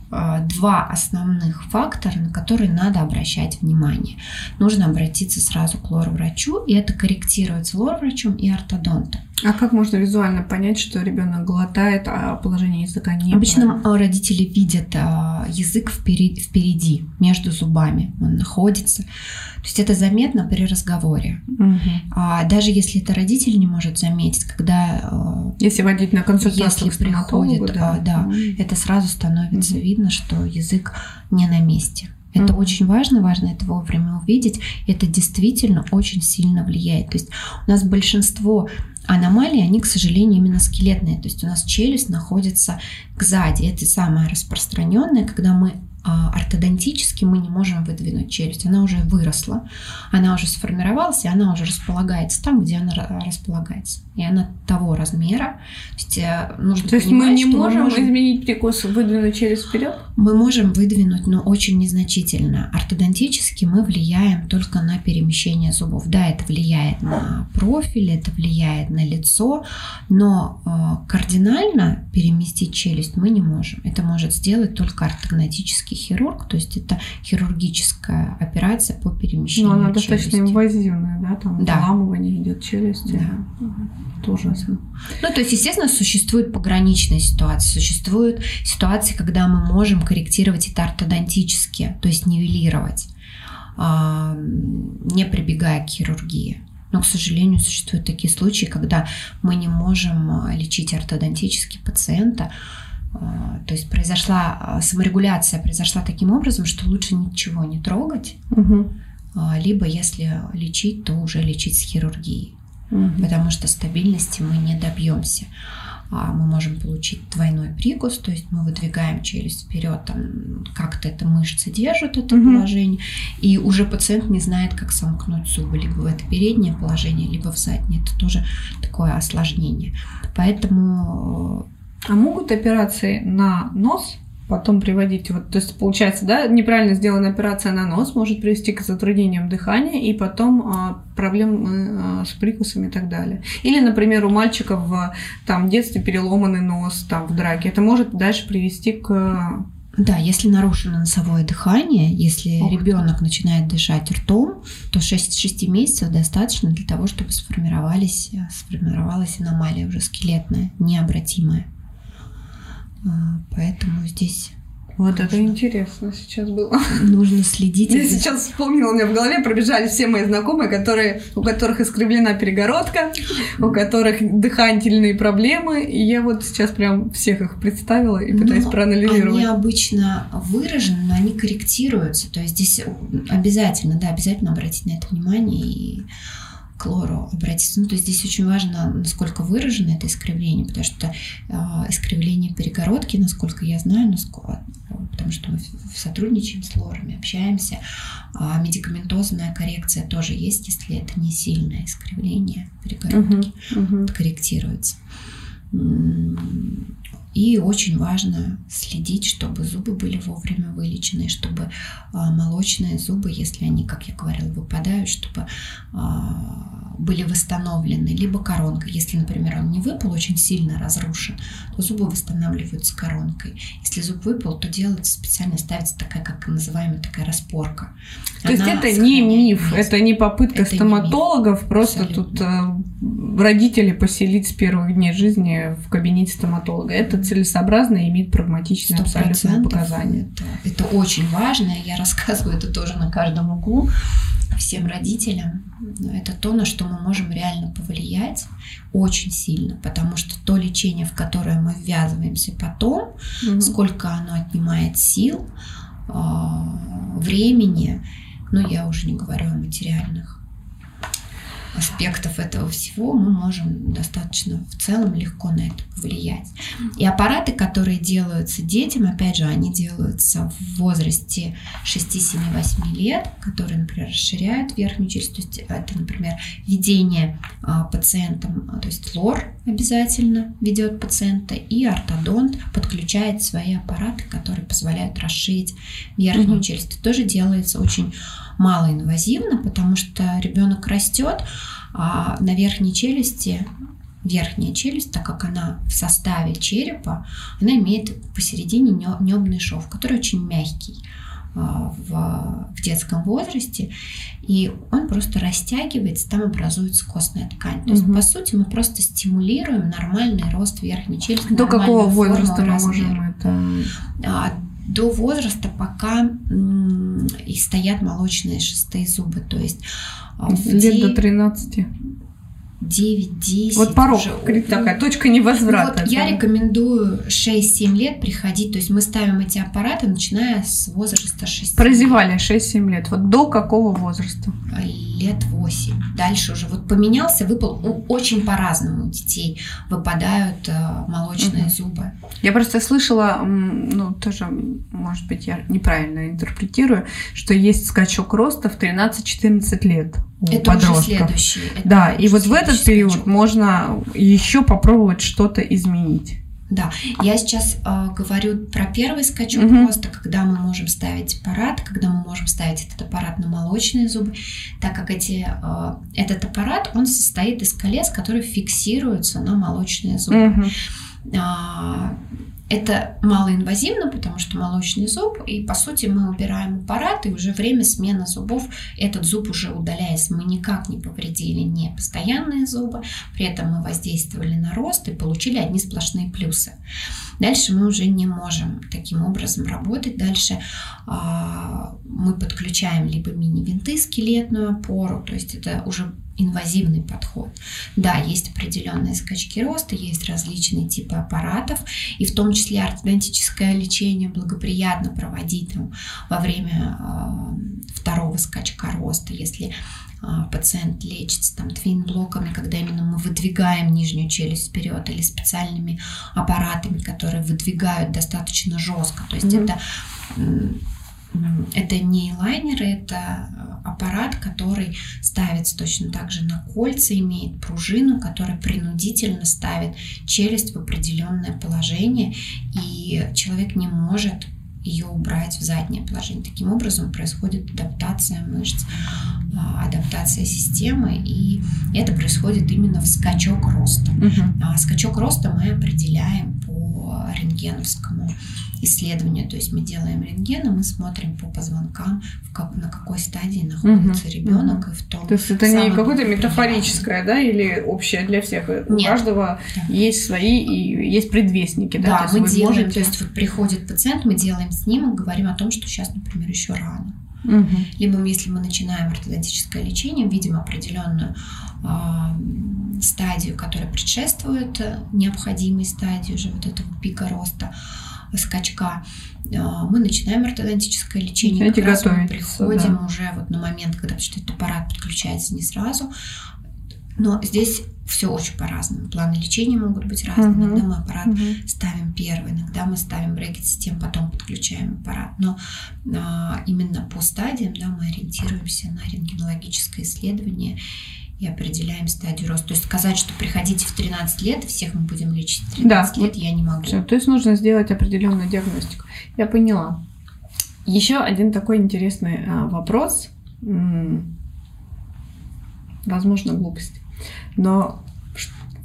два основных фактора, на которые надо обращать внимание. Нужно обратиться сразу к лор-врачу, и это корректируется лор-врачом и ортодонтом.
А как можно визуально понять, что ребенок глотает, а положение языка не
Обычно родители видят а, язык впереди, впереди, между зубами он находится. То есть это заметно при разговоре. Угу. А даже если это родитель не может заметить, когда...
Если водить на консультацию
Если приходит, да, да угу. это сразу становится угу. видно, что язык не на месте. Это mm-hmm. очень важно, важно это вовремя увидеть. Это действительно очень сильно влияет. То есть у нас большинство аномалии, они, к сожалению, именно скелетные. То есть у нас челюсть находится сзади. Это самое распространенное, когда мы ортодонтически мы не можем выдвинуть челюсть. Она уже выросла, она уже сформировалась, и она уже располагается там, где она располагается. И она того размера. То есть, э, нужно
То есть мы не можем, мы можем изменить прикус, выдвинуть челюсть вперед?
Мы можем выдвинуть, но очень незначительно. Ортодонтически мы влияем только на перемещение зубов. Да, это влияет на профиль, это влияет на лицо, но э, кардинально переместить челюсть мы не можем. Это может сделать только ортогнатический пластический хирург, то есть это хирургическая операция по перемещению
Но она
челюсти.
достаточно инвазивная, да, там да. вламывание идет челюсти.
Да. Тоже. Ну, то есть, естественно, существует пограничная ситуация, существуют ситуации, когда мы можем корректировать это ортодонтически, то есть нивелировать, а, не прибегая к хирургии. Но, к сожалению, существуют такие случаи, когда мы не можем а, лечить ортодонтически пациента, то есть произошла а, саморегуляция, произошла таким образом, что лучше ничего не трогать, угу. либо если лечить, то уже лечить с хирургией, угу. потому что стабильности мы не добьемся. Мы можем получить двойной прикус, то есть мы выдвигаем челюсть вперед, там как-то эта мышца держит это угу. положение, и уже пациент не знает, как сомкнуть зубы, либо в это переднее положение, либо в заднее. Это тоже такое осложнение. Поэтому
а могут операции на нос потом приводить, вот, то есть получается, да, неправильно сделанная операция на нос может привести к затруднениям дыхания и потом а, проблем а, с прикусами и так далее. Или, например, у мальчика в там детстве переломанный нос там в драке, это может дальше привести к
да, если нарушено носовое дыхание, если ребенок начинает дышать ртом, то 6, 6 месяцев достаточно для того, чтобы сформировались, сформировалась аномалия уже скелетная, необратимая. А, поэтому здесь
вот это интересно сейчас было.
Нужно следить.
Я сейчас вспомнила, у меня в голове пробежали все мои знакомые, которые, у которых искривлена перегородка, у которых дыхательные проблемы. И я вот сейчас прям всех их представила и пытаюсь но проанализировать.
Они обычно выражены, но они корректируются. То есть здесь обязательно, да, обязательно обратить на это внимание и к лору обратиться. Ну, то есть здесь очень важно, насколько выражено это искривление, потому что э, искривление перегородки, насколько я знаю, насколько, потому что мы сотрудничаем с лорами, общаемся, а медикаментозная коррекция тоже есть, если это не сильное искривление перегородки, uh-huh, uh-huh. корректируется. И очень важно следить, чтобы зубы были вовремя вылечены, чтобы а, молочные зубы, если они, как я говорила, выпадают, чтобы а, были восстановлены. Либо коронка. Если, например, он не выпал, очень сильно разрушен, то зубы восстанавливаются коронкой. Если зуб выпал, то делается специально, ставится такая, как называемая такая распорка.
То Она есть это не миф, это не попытка это стоматологов, не просто Абсолютно. тут родители поселить с первых дней жизни в кабинете стоматолога. Это целесообразно и имеет прагматичные абсолютно показания.
Это, это очень важно, я рассказываю это тоже на каждом углу всем родителям. Это то, на что мы можем реально повлиять очень сильно, потому что то лечение, в которое мы ввязываемся потом, угу. сколько оно отнимает сил, а, времени, ну я уже не говорю о материальных аспектов этого всего, мы можем достаточно в целом легко на это повлиять. И аппараты, которые делаются детям, опять же, они делаются в возрасте 6, 7, 8 лет, которые, например, расширяют верхнюю челюсть. То есть это, например, введение а, пациентам, то есть лор обязательно ведет пациента, и ортодонт подключает свои аппараты, которые позволяют расширить верхнюю mm-hmm. челюсть. Это тоже делается очень малоинвазивно, потому что ребенок растет, а на верхней челюсти верхняя челюсть, так как она в составе черепа, она имеет посередине небный шов, который очень мягкий а, в, в детском возрасте, и он просто растягивается, там образуется костная ткань. То есть, угу. по сути, мы просто стимулируем нормальный рост верхней челюсти.
До какого возраста мы можем это?
До возраста, пока и стоят молочные шестые зубы. То есть
а, лет до 13.
9-10.
Вот порог, уже. такая точка невозврата.
Вот я рекомендую 6-7 лет приходить, то есть мы ставим эти аппараты, начиная с возраста 6
Прозевали 6-7 лет. Вот до какого возраста?
Лет 8. Дальше уже вот поменялся, выпал очень по-разному у детей выпадают э, молочные угу. зубы.
Я просто слышала, ну тоже, может быть, я неправильно интерпретирую, что есть скачок роста в 13-14 лет
это подростков. Уже следующий.
Это да, и вот в этот период скачок. можно еще попробовать что-то изменить.
Да, я сейчас э, говорю про первый скачок угу. роста, когда мы можем ставить аппарат, когда мы можем ставить этот аппарат на молочные зубы, так как эти, э, этот аппарат, он состоит из колес, которые фиксируются на молочные зубы. Угу. Это малоинвазивно, потому что молочный зуб, и по сути мы убираем аппарат, и уже время смены зубов, этот зуб уже удаляется. Мы никак не повредили не постоянные зубы, при этом мы воздействовали на рост и получили одни сплошные плюсы. Дальше мы уже не можем таким образом работать. Дальше а, мы подключаем либо мини-винты, скелетную опору, то есть это уже инвазивный подход. Да, есть определенные скачки роста, есть различные типы аппаратов, и в том числе ортодонтическое лечение благоприятно проводить там, во время э, второго скачка роста, если э, пациент лечится там твин-блоками, когда именно мы выдвигаем нижнюю челюсть вперед, или специальными аппаратами, которые выдвигают достаточно жестко. То есть mm-hmm. это это не лайнеры, это э, аппарат, который ставится точно так же на кольца, имеет пружину, которая принудительно ставит челюсть в определенное положение, и человек не может ее убрать в заднее положение. Таким образом происходит адаптация мышц, а, адаптация системы, и это происходит именно в скачок роста. Угу. А скачок роста мы определяем по рентгеновскому исследования, то есть мы делаем рентген, и мы смотрим по позвонкам, в как, на какой стадии находится угу. ребенок, и в том.
То есть это не какое-то метафорическое, да, или общее для всех. Нет. У каждого да. есть свои и есть предвестники,
да. Да, мы делаем, можете... то есть вот приходит пациент, мы делаем снимок, говорим о том, что сейчас, например, еще рано. Угу. Либо если мы начинаем ортодонтическое лечение, видим определенную э, стадию, которая предшествует необходимой стадии уже вот этого пика роста, скачка, а, мы начинаем ортодонтическое лечение.
Начинаете
как
готовить.
Мы приходим да. уже вот на момент, когда что этот аппарат подключается не сразу. Но здесь все очень по-разному. Планы лечения могут быть разные. Uh-huh. Иногда мы аппарат uh-huh. ставим первый, иногда мы ставим брекет-систем, потом подключаем аппарат. Но а, именно по стадиям да, мы ориентируемся на рентгенологическое исследование и определяем стадию роста. То есть сказать, что приходите в 13 лет, всех мы будем лечить в 13 да, лет, я не могу.
Все, то есть нужно сделать определенную диагностику. Я поняла. Еще один такой интересный а, вопрос. Возможно, глупость. Но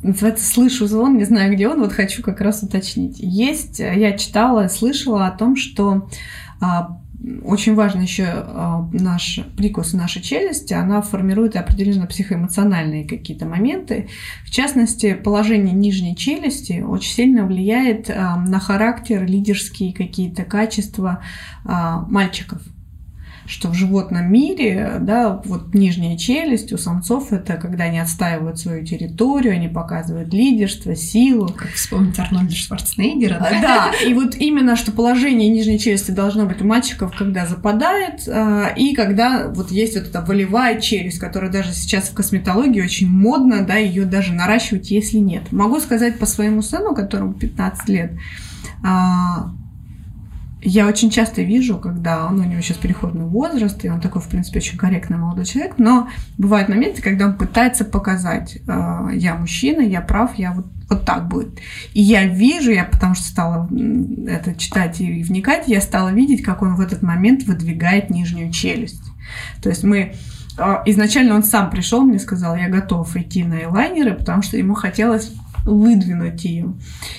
называется «Слышу звон», не знаю, где он, вот хочу как раз уточнить. Есть, я читала, слышала о том, что а, очень важно еще а, наш прикус нашей челюсти, она формирует определенно психоэмоциональные какие-то моменты. В частности, положение нижней челюсти очень сильно влияет а, на характер, лидерские какие-то качества а, мальчиков. Что в животном мире, да, вот нижняя челюсть у самцов это когда они отстаивают свою территорию, они показывают лидерство, силу.
Как вспомнить Арнольда Шварценеггера, да?
Да, и вот именно, что положение нижней челюсти должно быть у мальчиков, когда западает, э, и когда вот есть вот эта волевая челюсть, которая даже сейчас в косметологии очень модно, да, ее даже наращивать, если нет. Могу сказать по своему сыну, которому 15 лет, а, я очень часто вижу, когда он, у него сейчас переходный возраст, и он такой, в принципе, очень корректный молодой человек, но бывают моменты, когда он пытается показать, э, я мужчина, я прав, я вот, вот так будет. И я вижу, я потому что стала это читать и вникать, я стала видеть, как он в этот момент выдвигает нижнюю челюсть. То есть мы э, изначально он сам пришел, мне сказал, я готов идти на элайнеры, потому что ему хотелось выдвинуть ее.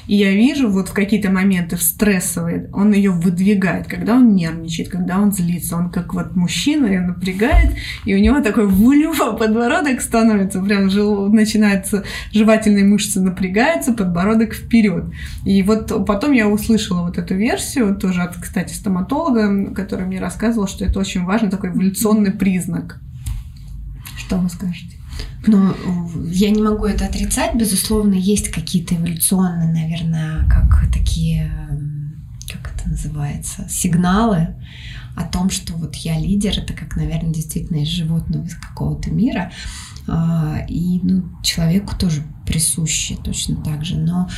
И я вижу вот в какие-то моменты в стрессовые, он ее выдвигает, когда он нервничает, когда он злится, он как вот мужчина ее напрягает, и у него такой вулюва <laughs> подбородок становится, прям жил, начинается жевательные мышцы напрягаются, подбородок вперед. И вот потом я услышала вот эту версию, тоже от, кстати, стоматолога, который мне рассказывал, что это очень важный такой эволюционный признак. Что вы скажете?
Ну, я не могу это отрицать. Безусловно, есть какие-то эволюционные, наверное, как такие, как это называется, сигналы о том, что вот я лидер, это как, наверное, действительно из животного, из какого-то мира. А, и ну, человеку тоже присуще точно так же. Но,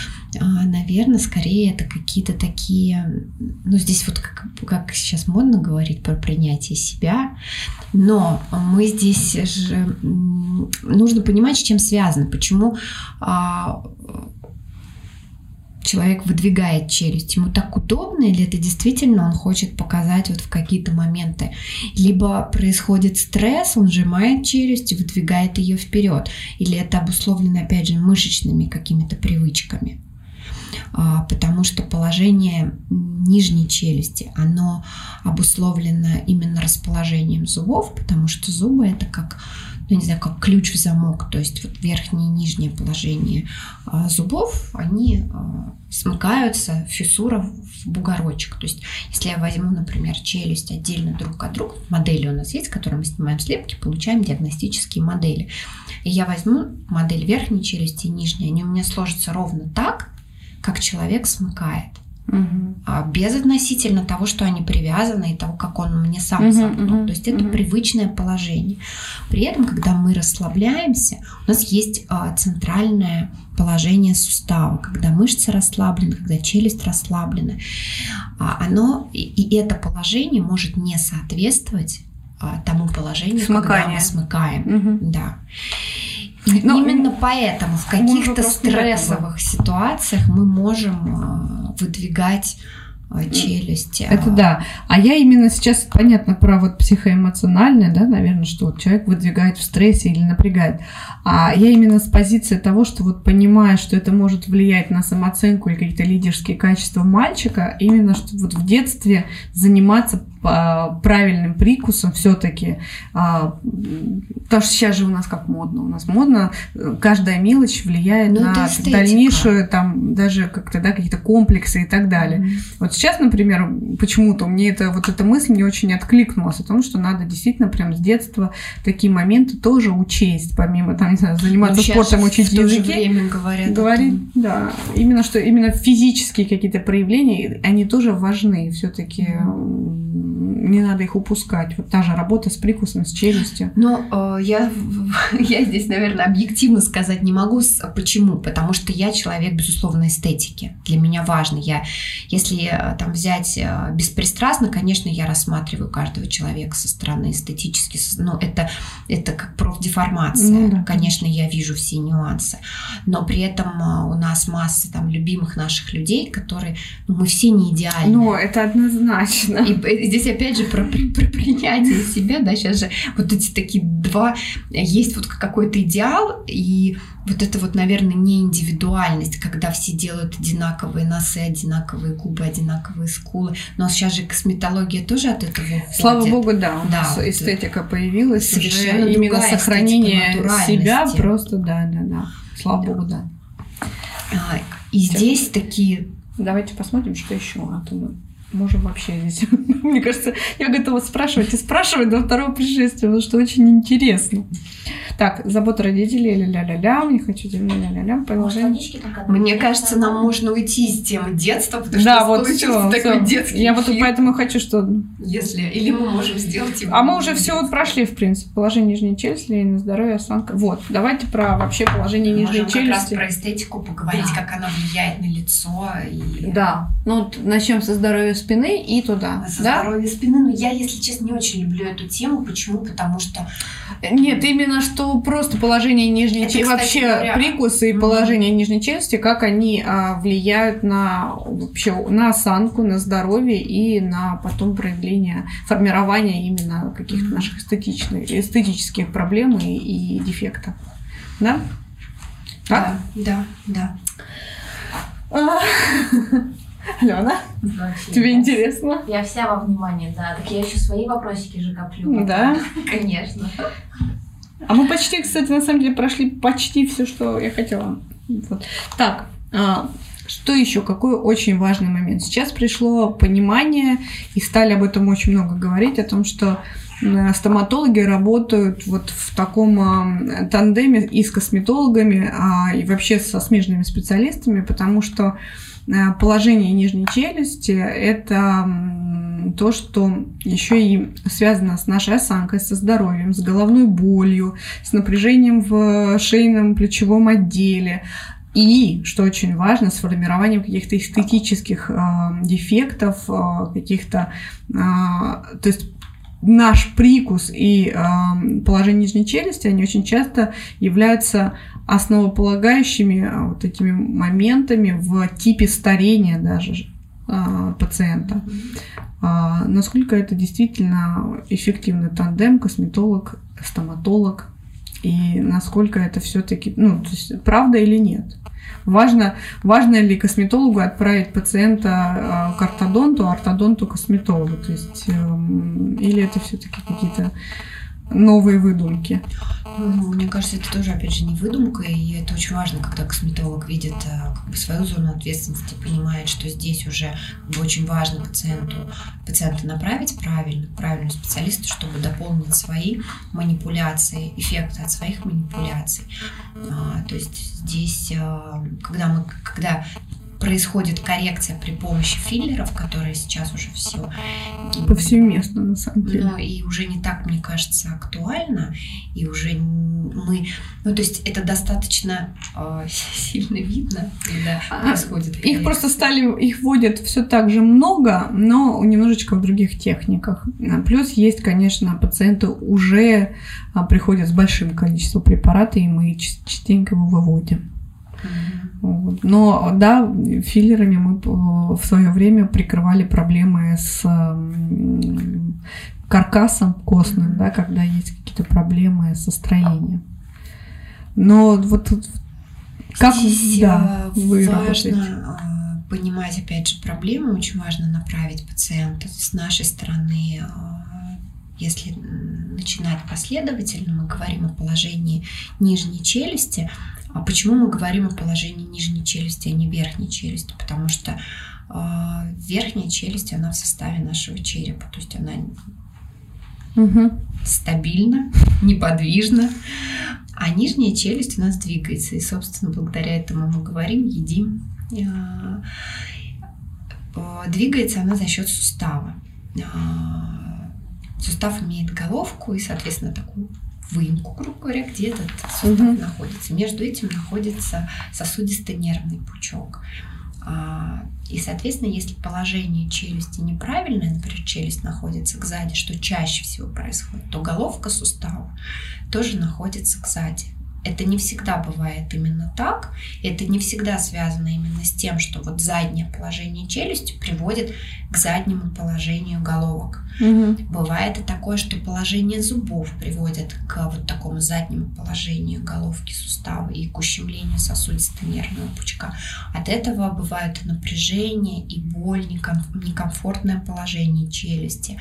а, наверное, скорее это какие-то такие... Ну, здесь вот как, как сейчас модно говорить про принятие себя, но мы здесь же... Нужно понимать, с чем связано. Почему а, человек выдвигает челюсть, ему так удобно, или это действительно он хочет показать вот в какие-то моменты. Либо происходит стресс, он сжимает челюсть и выдвигает ее вперед. Или это обусловлено, опять же, мышечными какими-то привычками. А, потому что положение нижней челюсти, оно обусловлено именно расположением зубов, потому что зубы это как ну, не знаю, как ключ в замок, то есть вот верхнее и нижнее положение а, зубов, они а, смыкаются, фиссура в бугорочек. То есть если я возьму, например, челюсть отдельно друг от друга, модели у нас есть, с которой мы снимаем слепки, получаем диагностические модели. И я возьму модель верхней челюсти и нижней, они у меня сложатся ровно так, как человек смыкает. Угу. без относительно того, что они привязаны и того, как он мне сам угу, замкнул. Угу, То есть это угу. привычное положение. При этом, когда мы расслабляемся, у нас есть а, центральное положение сустава, когда мышцы расслаблены, когда челюсть расслаблена. А, оно и, и это положение может не соответствовать а, тому положению, Смыкание. когда мы смыкаем. Угу. Да. Но ну, Именно поэтому в каких-то стрессовых ситуациях мы можем а, выдвигать а, челюсти.
Это да. А я именно сейчас, понятно, про вот психоэмоциональное, да, наверное, что вот человек выдвигает в стрессе или напрягает. А я именно с позиции того, что вот понимая, что это может влиять на самооценку или какие-то лидерские качества мальчика, именно что вот в детстве заниматься правильным прикусом все-таки. А, потому что сейчас же у нас как модно. У нас модно, каждая мелочь влияет ну, на дальнейшую, там, даже как-то, да, какие-то комплексы и так далее. Mm-hmm. Вот сейчас, например, почему-то мне это, вот эта мысль не очень откликнулась о том, что надо действительно прям с детства такие моменты тоже учесть, помимо, там, не знаю, заниматься ну, спортом, учить языки.
Время говорят.
Говорить, да. Именно что именно физические какие-то проявления, они тоже важны все-таки. Mm-hmm не надо их упускать. Вот та же работа с прикусом, с челюстью.
Но э, я, <laughs> я здесь, наверное, объективно сказать не могу. Почему? Потому что я человек, безусловно, эстетики. Для меня важно. Я, если э, там взять э, беспристрастно, конечно, я рассматриваю каждого человека со стороны эстетически. Но это, это как профдеформация. Ну, да. Конечно, я вижу все нюансы. Но при этом э, у нас масса там любимых наших людей, которые... Ну, мы все не идеальны.
Ну, это однозначно.
И здесь опять же про, про принятие себя, да, сейчас же вот эти такие два, есть вот какой-то идеал, и вот это вот, наверное, не индивидуальность, когда все делают одинаковые носы, одинаковые губы, одинаковые скулы. Но сейчас же косметология тоже от этого уходит.
Слава богу, да, у да, нас вот эстетика появилась, совершенно уже именно сохранение себя просто, да, да, да. Слава богу, да.
А, и Все. здесь такие
Давайте посмотрим, что еще. А то мы можем вообще здесь. <laughs> Мне кажется, я готова спрашивать и спрашивать до второго пришествия, потому что очень интересно. Так, забота родителей, ля-ля-ля-ля, не хочу ля-ля-ля-ля,
продолжение.
Мне кажется, нам можно уйти из темы детства, потому
да,
что
вот все, такой все. детский Я вот поэтому хочу, что...
Если... Или мы можем сделать
его... А мы уже все вот прошли, в принципе, положение нижней челюсти, на здоровье, осанка. Вот, давайте про вообще положение нижней
можем
челюсти.
как раз про эстетику поговорить, да. как оно влияет на лицо. И...
Да, ну вот начнем со здоровья спины и туда.
Со
да?
здоровья спины, но я, если честно, не очень люблю эту тему. Почему? Потому что...
Нет, именно что просто положение нижней челюсти, вообще говоря... прикусы и mm-hmm. положение нижней челюсти, как они а, влияют на вообще на осанку, на здоровье и на потом проявление, формирование именно каких-то mm-hmm. наших эстетичных, эстетических проблем и, и дефектов. Да?
Да, да, да. <laughs>
Алена, тебе интересно?
Я вся во внимании, да. Так я еще свои вопросики же коплю.
Да? <laughs>
Конечно.
А мы почти, кстати, на самом деле прошли почти все, что я хотела. Вот. Так, а, что еще? Какой очень важный момент? Сейчас пришло понимание, и стали об этом очень много говорить, о том, что стоматологи работают вот в таком тандеме и с косметологами, а, и вообще со смежными специалистами, потому что положение нижней челюсти – это то, что еще и связано с нашей осанкой, со здоровьем, с головной болью, с напряжением в шейном плечевом отделе, и, что очень важно, с формированием каких-то эстетических э, дефектов, э, каких-то... Э, то есть наш прикус и э, положение нижней челюсти, они очень часто являются основополагающими э, вот этими моментами в типе старения даже э, пациента. Э, насколько это действительно эффективный тандем косметолог-стоматолог и насколько это все-таки, ну, то есть, правда или нет? Важно, важно ли косметологу отправить пациента к ортодонту, а ортодонту косметологу? То есть, эм, или это все-таки какие-то новые выдумки.
Мне кажется, это тоже, опять же, не выдумка, и это очень важно, когда косметолог видит э, как бы, свою зону ответственности, понимает, что здесь уже как бы, очень важно пациенту, пациента направить правильно, правильному специалисту, чтобы дополнить свои манипуляции, эффекты от своих манипуляций. А, то есть здесь, э, когда мы, когда происходит коррекция при помощи филлеров, которые сейчас уже все
повсеместно на самом деле.
Ну и уже не так, мне кажется, актуально, и уже мы, ну то есть это достаточно э, <laughs> сильно видно, когда а, происходит.
Коррекция. Их просто стали, их вводят все так же много, но немножечко в других техниках. Плюс есть, конечно, пациенты уже а, приходят с большим количеством препарата, и мы частенько его выводим. Но да, филлерами мы в свое время прикрывали проблемы с каркасом костным, да, когда есть какие-то проблемы со строением. Но вот
как Здесь да, э, вы важно работаете? Э, понимать, опять же, проблему, очень важно направить пациента с нашей стороны э, если начинать последовательно, мы говорим о положении нижней челюсти, а почему мы говорим о положении нижней челюсти, а не верхней челюсти? Потому что э, верхняя челюсть, она в составе нашего черепа, то есть она угу. стабильна, неподвижна, а нижняя челюсть у нас двигается. И, собственно, благодаря этому мы говорим, едим. Э, э, двигается она за счет сустава. Э, сустав имеет головку и, соответственно, такую выемку, грубо говоря, где этот сустав угу. находится. Между этим находится сосудистый нервный пучок. А, и, соответственно, если положение челюсти неправильное, например, челюсть находится сзади, что чаще всего происходит, то головка сустава тоже находится сзади. Это не всегда бывает именно так. Это не всегда связано именно с тем, что вот заднее положение челюсти приводит к заднему положению головок. Угу. Бывает и такое, что положение зубов приводит к вот такому заднему положению головки сустава и к ущемлению сосудистой нервного пучка. От этого бывает и напряжение, и боль, некомфортное положение челюсти.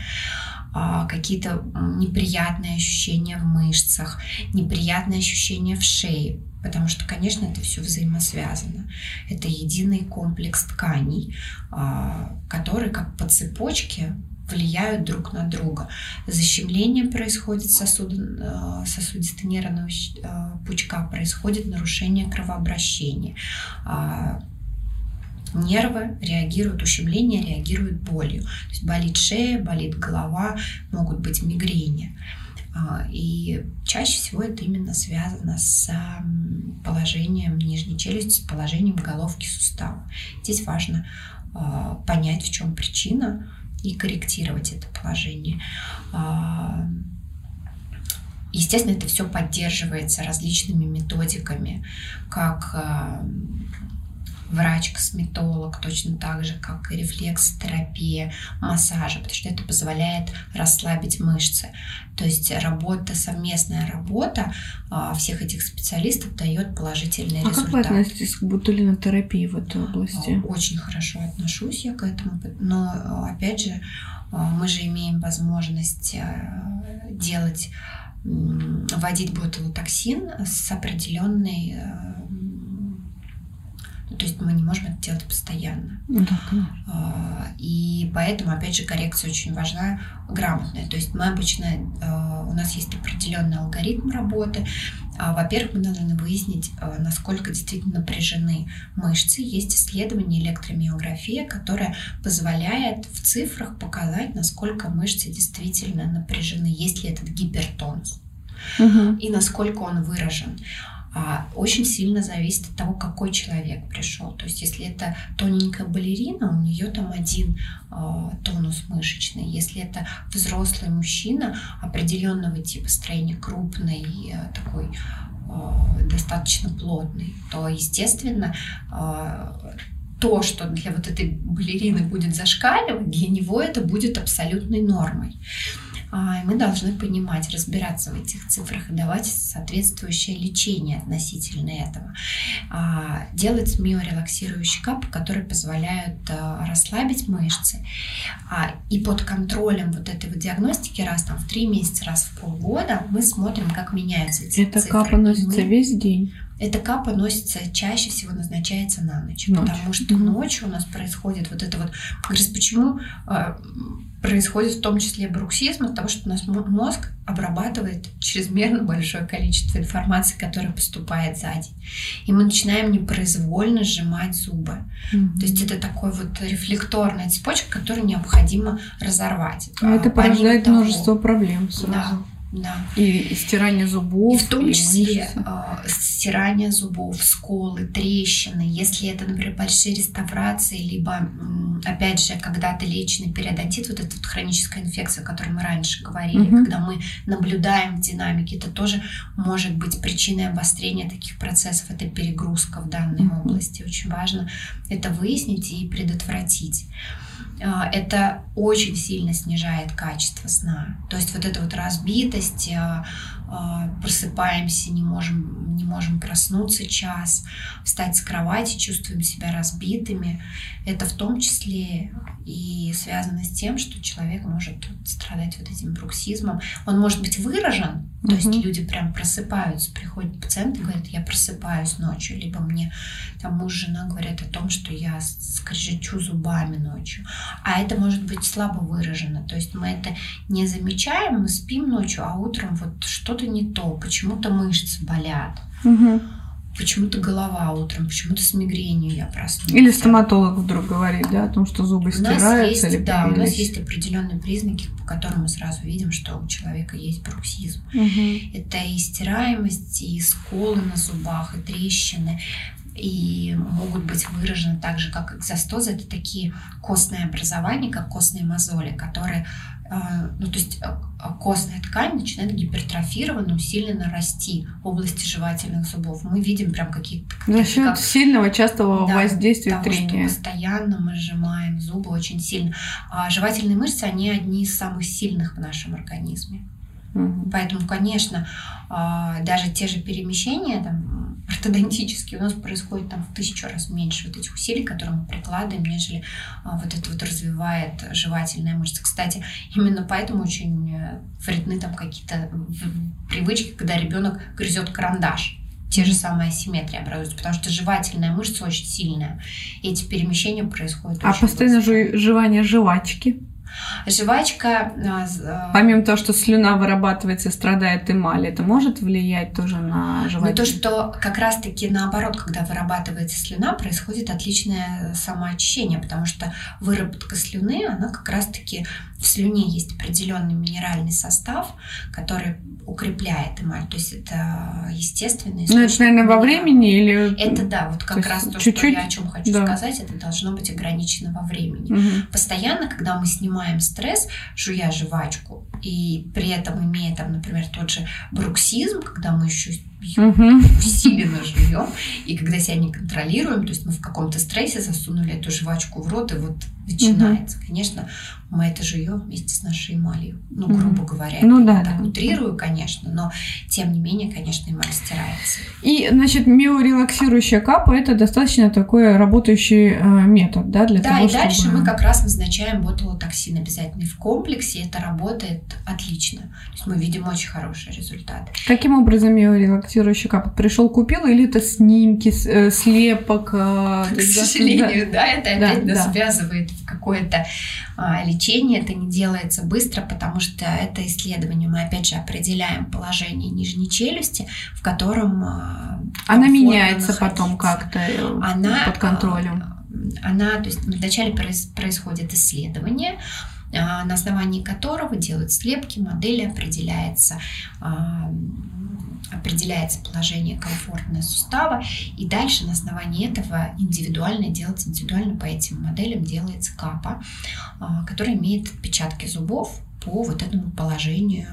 А, какие-то неприятные ощущения в мышцах, неприятные ощущения в шее, потому что, конечно, это все взаимосвязано. Это единый комплекс тканей, а, которые как по цепочке влияют друг на друга. Защемление происходит сосуд, э, сосудисто-нервного пучка, происходит нарушение кровообращения. Нервы реагируют, ущемление реагирует болью. То есть болит шея, болит голова, могут быть мигрени. А, и чаще всего это именно связано с положением нижней челюсти, с положением головки сустава. Здесь важно а, понять, в чем причина, и корректировать это положение. А, естественно, это все поддерживается различными методиками, как врач-косметолог, точно так же, как и рефлексотерапия, массажа, потому что это позволяет расслабить мышцы. То есть работа, совместная работа а, всех этих специалистов дает положительный а результат.
А как вы относитесь к бутулинотерапии в этой области?
Очень хорошо отношусь я к этому, но, опять же, а, мы же имеем возможность делать вводить ботулотоксин с определенной то есть мы не можем это делать постоянно.
Ну да, конечно.
А, и поэтому, опять же, коррекция очень важна, грамотная. То есть мы обычно, а, у нас есть определенный алгоритм работы. А, во-первых, мы должны выяснить, насколько действительно напряжены мышцы. Есть исследование электромиография, которое позволяет в цифрах показать, насколько мышцы действительно напряжены, есть ли этот гипертонус угу. и насколько он выражен очень сильно зависит от того, какой человек пришел. То есть, если это тоненькая балерина, у нее там один а, тонус мышечный. Если это взрослый мужчина определенного типа строения, крупный, а, такой а, достаточно плотный, то, естественно, а, то, что для вот этой балерины будет зашкаливать, для него это будет абсолютной нормой. А, мы должны понимать, разбираться в этих цифрах и давать соответствующее лечение относительно этого. А, делать миорелаксирующие капы, которые позволяют а, расслабить мышцы. И под контролем вот этой вот диагностики раз там в три месяца, раз в полгода мы смотрим, как меняются эти
Это
цифры.
капа носится мы... весь день?
Эта капа носится, чаще всего назначается на ночь, ночь. потому что угу. ночью у нас происходит вот это вот... Говорит, почему происходит в том числе бруксизм от того, что у нас мозг обрабатывает чрезмерно большое количество информации, которая поступает за день. И мы начинаем непроизвольно сжимать зубы. Mm-hmm. То есть это такой вот рефлекторная цепочка, которую необходимо разорвать.
А это порождает того, множество проблем сразу.
Да. Да.
И стирание зубов.
И в том числе э, стирание зубов, сколы, трещины. Если это, например, большие реставрации, либо, опять же, когда-то леченный периодонтит, вот эта вот хроническая инфекция, о которой мы раньше говорили, угу. когда мы наблюдаем в динамике, это тоже может быть причиной обострения таких процессов. Это перегрузка в данной угу. области. Очень важно это выяснить и предотвратить. А, это очень сильно снижает качество сна. То есть вот эта вот разбитость, а, а, просыпаемся, не можем, не можем проснуться час, встать с кровати, чувствуем себя разбитыми. Это в том числе и связано с тем, что человек может страдать вот этим бруксизмом. Он может быть выражен, то есть люди прям просыпаются, приходят пациенты и говорят, я просыпаюсь ночью, либо мне там муж, жена говорят о том, что я скрежечу зубами ночью. А это может быть слабо выражено, то есть мы это не замечаем, мы спим ночью, а утром вот что-то не то, почему-то мышцы болят.
Угу
почему-то голова утром, почему-то с мигренью я проснулась.
Или стоматолог вдруг говорит, да, о том, что зубы стираются
есть,
или
Да, у нас есть определенные признаки, по которым мы сразу видим, что у человека есть бруксизм.
Угу.
Это и стираемость, и сколы на зубах, и трещины, и могут быть выражены так же, как экзостозы. Это такие костные образования, как костные мозоли, которые ну, то есть а, а костная ткань начинает гипертрофированно, усиленно расти в области жевательных зубов. Мы видим прям какие-то...
За счет как, сильного частого да, воздействия того, трения.
Что постоянно мы сжимаем зубы очень сильно. А жевательные мышцы, они одни из самых сильных в нашем организме.
Угу.
Поэтому, конечно, даже те же перемещения, там, ортодонтически у нас происходит там в тысячу раз меньше вот этих усилий, которые мы прикладываем, нежели а, вот это вот развивает жевательная мышца. Кстати, именно поэтому очень э, вредны там какие-то привычки, когда ребенок грызет карандаш те же самые асимметрии образуются, потому что жевательная мышца очень сильная. И эти перемещения происходят
А постоянно быстро. жевание жвачки?
Жвачка...
А, а, Помимо того, что слюна вырабатывается, страдает эмаль, это может влиять тоже на жевательную?
Ну, то, что как раз-таки наоборот, когда вырабатывается слюна, происходит отличное самоочищение, потому что выработка слюны, она как раз-таки в слюне есть определенный минеральный состав, который укрепляет эмаль. То есть это естественный
Ну, это, наверное, во времени или...
Это да, вот как то раз то, чуть-чуть? что я о чем хочу да. сказать, это должно быть ограничено во времени. Угу. Постоянно, когда мы снимаем стресс, жуя жвачку, и при этом имея там, например, тот же бруксизм, когда мы еще угу. усиленно жуем, и когда себя не контролируем, то есть мы в каком-то стрессе засунули эту жвачку в рот, и вот начинается. Угу. Конечно, мы это жуем вместе с нашей эмалью. Ну, грубо говоря, ну, да, я да. так утрирую, конечно, но тем не менее, конечно, эмаль стирается.
И, значит, миорелаксирующая капа – это достаточно такой работающий э, метод, да, для
да,
того,
и чтобы... дальше мы как раз назначаем ботулотоксин обязательно в комплексе, это работает отлично. То есть мы видим очень хороший результат.
Каким образом миорелаксирующая капа? Пришел, купил или это снимки, э, слепок? Э, <laughs>
К сожалению, да, да это опять да, нас да. связывает в какое-то а, лечение это не делается быстро, потому что это исследование. Мы опять же определяем положение нижней челюсти, в котором а,
она меняется находиться. потом как-то э, она, под контролем. А,
она, то есть вначале происходит исследование, на основании которого делают слепки, модели определяется определяется положение комфортное сустава, и дальше на основании этого индивидуально делается, индивидуально по этим моделям делается капа, а, которая имеет отпечатки зубов по вот этому положению.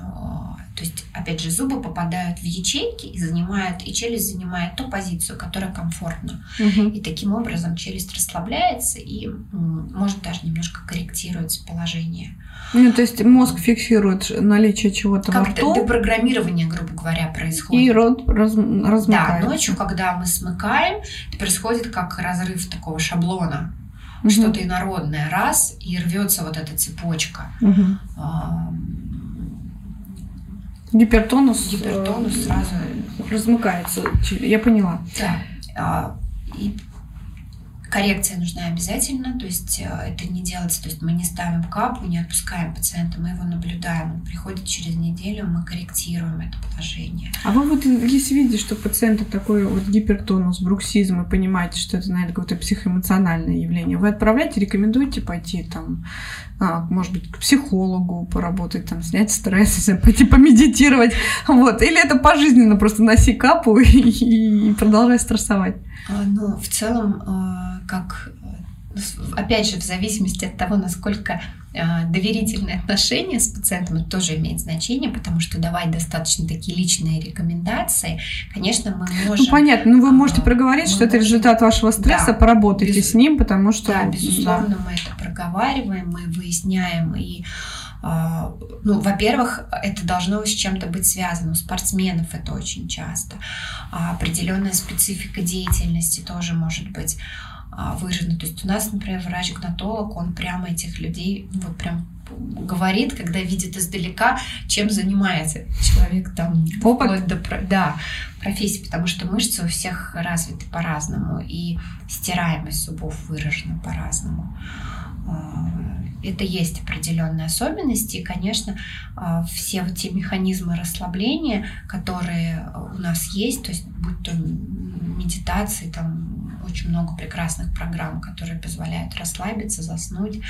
То есть, опять же, зубы попадают в ячейки и занимают, и челюсть занимает ту позицию, которая комфортна. Угу. И таким образом челюсть расслабляется и может даже немножко корректировать положение.
Ну, то есть мозг фиксирует наличие чего-то во рту.
депрограммирование, грубо говоря, происходит.
И рот раз, размыкается.
Да, ночью, когда мы смыкаем, происходит как разрыв такого шаблона. Угу. Что-то инородное. Раз, и рвется вот эта цепочка. Угу.
Гипертонус.
Гипертонус э, сразу
размыкается. Я поняла.
Да. А, и Коррекция нужна обязательно, то есть э, это не делается, то есть мы не ставим капу, не отпускаем пациента, мы его наблюдаем, он приходит через неделю, мы корректируем это положение.
А вы вот если видите, что пациента такой вот гипертонус, бруксизм, и понимаете, что это, наверное, какое-то психоэмоциональное явление, вы отправляете, рекомендуете пойти там, а, может быть, к психологу поработать, там, снять стресс, пойти помедитировать, вот, или это пожизненно просто носи капу <laughs> и, и продолжай стрессовать?
А, ну, в целом, а, как опять же, в зависимости от того, насколько э, доверительные отношения с пациентом, это тоже имеет значение, потому что давать достаточно такие личные рекомендации, конечно, мы можем...
Ну, понятно, ну вы можете проговорить, что можем... это результат вашего стресса, да, поработайте без... с ним, потому что...
Да, безусловно, да. мы это проговариваем, мы выясняем и ну, во-первых, это должно с чем-то быть связано. У спортсменов это очень часто. А определенная специфика деятельности тоже может быть а, выражена. То есть у нас, например, врач-гнатолог, он прямо этих людей вот прям говорит, когда видит издалека, чем занимается человек там
опыт
до да, профессии, потому что мышцы у всех развиты по-разному, и стираемость зубов выражена по-разному это есть определенные особенности. И, конечно, а, все вот те механизмы расслабления, которые у нас есть, то есть будь то медитации, там очень много прекрасных программ, которые позволяют расслабиться, заснуть,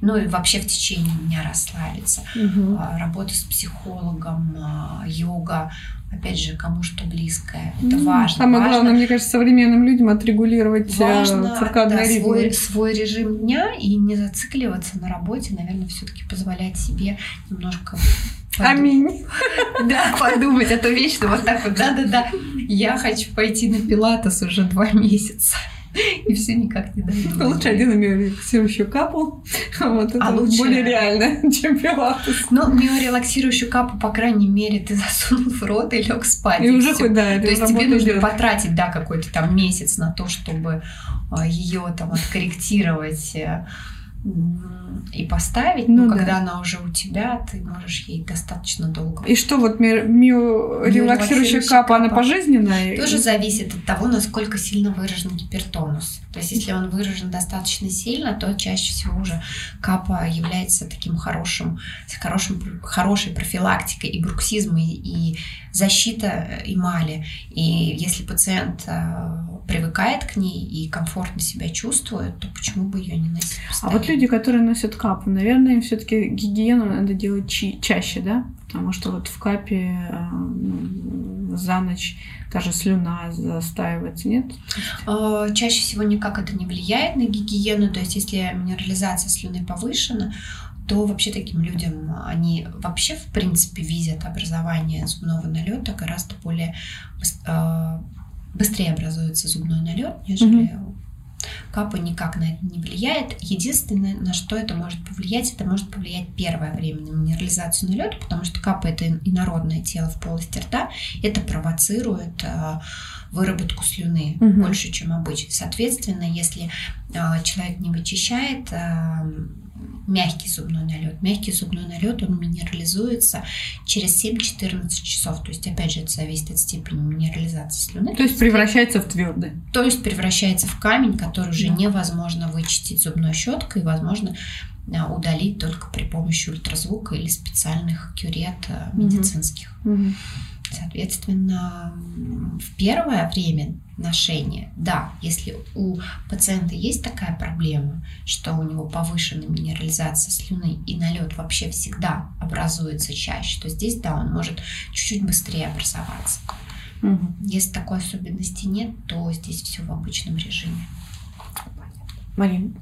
ну и вообще в течение дня расслабиться. Угу. Работа с психологом, а, йога, опять же, кому что близкое. Это mm, важно.
Самое
важно,
главное, мне кажется, современным людям отрегулировать э, важно, циркадный да,
ритм. Свой, свой режим дня и не зацикливаться на работе, наверное, все-таки позволять себе немножко
Подумать. Аминь. <laughs>
Да, подумать, а то вечно вот так вот, да-да-да, я хочу пойти на пилатес уже два <laughs> месяца. И все никак не дойду.
Лучше один миорелаксирующую капу. Вот это
А лучше-
более реально, <laughs> чем пилатес.
Но миорелаксирующую капу, по крайней мере, ты <laughs> засунул в рот и лег спать.
И уже
всё.
хоть, да,
То есть тебе нужно
идёт.
потратить, да, какой-то там месяц на то, чтобы ее там откорректировать э, и поставить.
Ну
Но
да.
когда она уже у тебя, ты можешь ей достаточно долго.
И что, вот ми- миорелаксирующая
Миорелаксирующая
капа, она
капа.
пожизненная?
Тоже зависит от того, насколько сильно выражен гипертонус. То есть, если он выражен достаточно сильно, то чаще всего уже капа является таким хорошим, хорошим, хорошей профилактикой и бруксизма, и, и защита эмали. И если пациент э, привыкает к ней и комфортно себя чувствует, то почему бы ее не носить?
А
постоянно?
вот люди, которые носят капу, наверное, им все-таки гигиену надо делать чи- чаще, да? Потому что вот в капе э, ну, за ночь даже слюна застаивается, нет?
Э, Чаще всего никак это не влияет на гигиену, то есть если минерализация слюны повышена, то вообще таким людям они вообще в принципе видят образование зубного налета гораздо более э, быстрее образуется зубной налет, нежели капа никак на это не влияет. Единственное, на что это может повлиять, это может повлиять первое время на минерализацию налета, потому что капа это инородное тело в полости рта, это провоцирует э, выработку слюны
Мгм.
больше, чем обычно. Соответственно, если э, человек не вычищает э, мягкий зубной налет, мягкий зубной налет, он минерализуется через 7-14 часов. То есть, опять же, это зависит от степени минерализации слюны.
То есть превращается в твердый.
То есть превращается в камень, который уже
Да.
невозможно вычистить зубной щеткой, и возможно а, удалить только при помощи ультразвука или специальных кюрет а, медицинских. Соответственно, м, в первое время ношения. Да, если у пациента есть такая проблема, что у него повышенная минерализация слюны и налет вообще всегда образуется чаще, то здесь, да, он может чуть-чуть быстрее образоваться. Если такой особенности нет, то здесь все в обычном режиме.
Марина.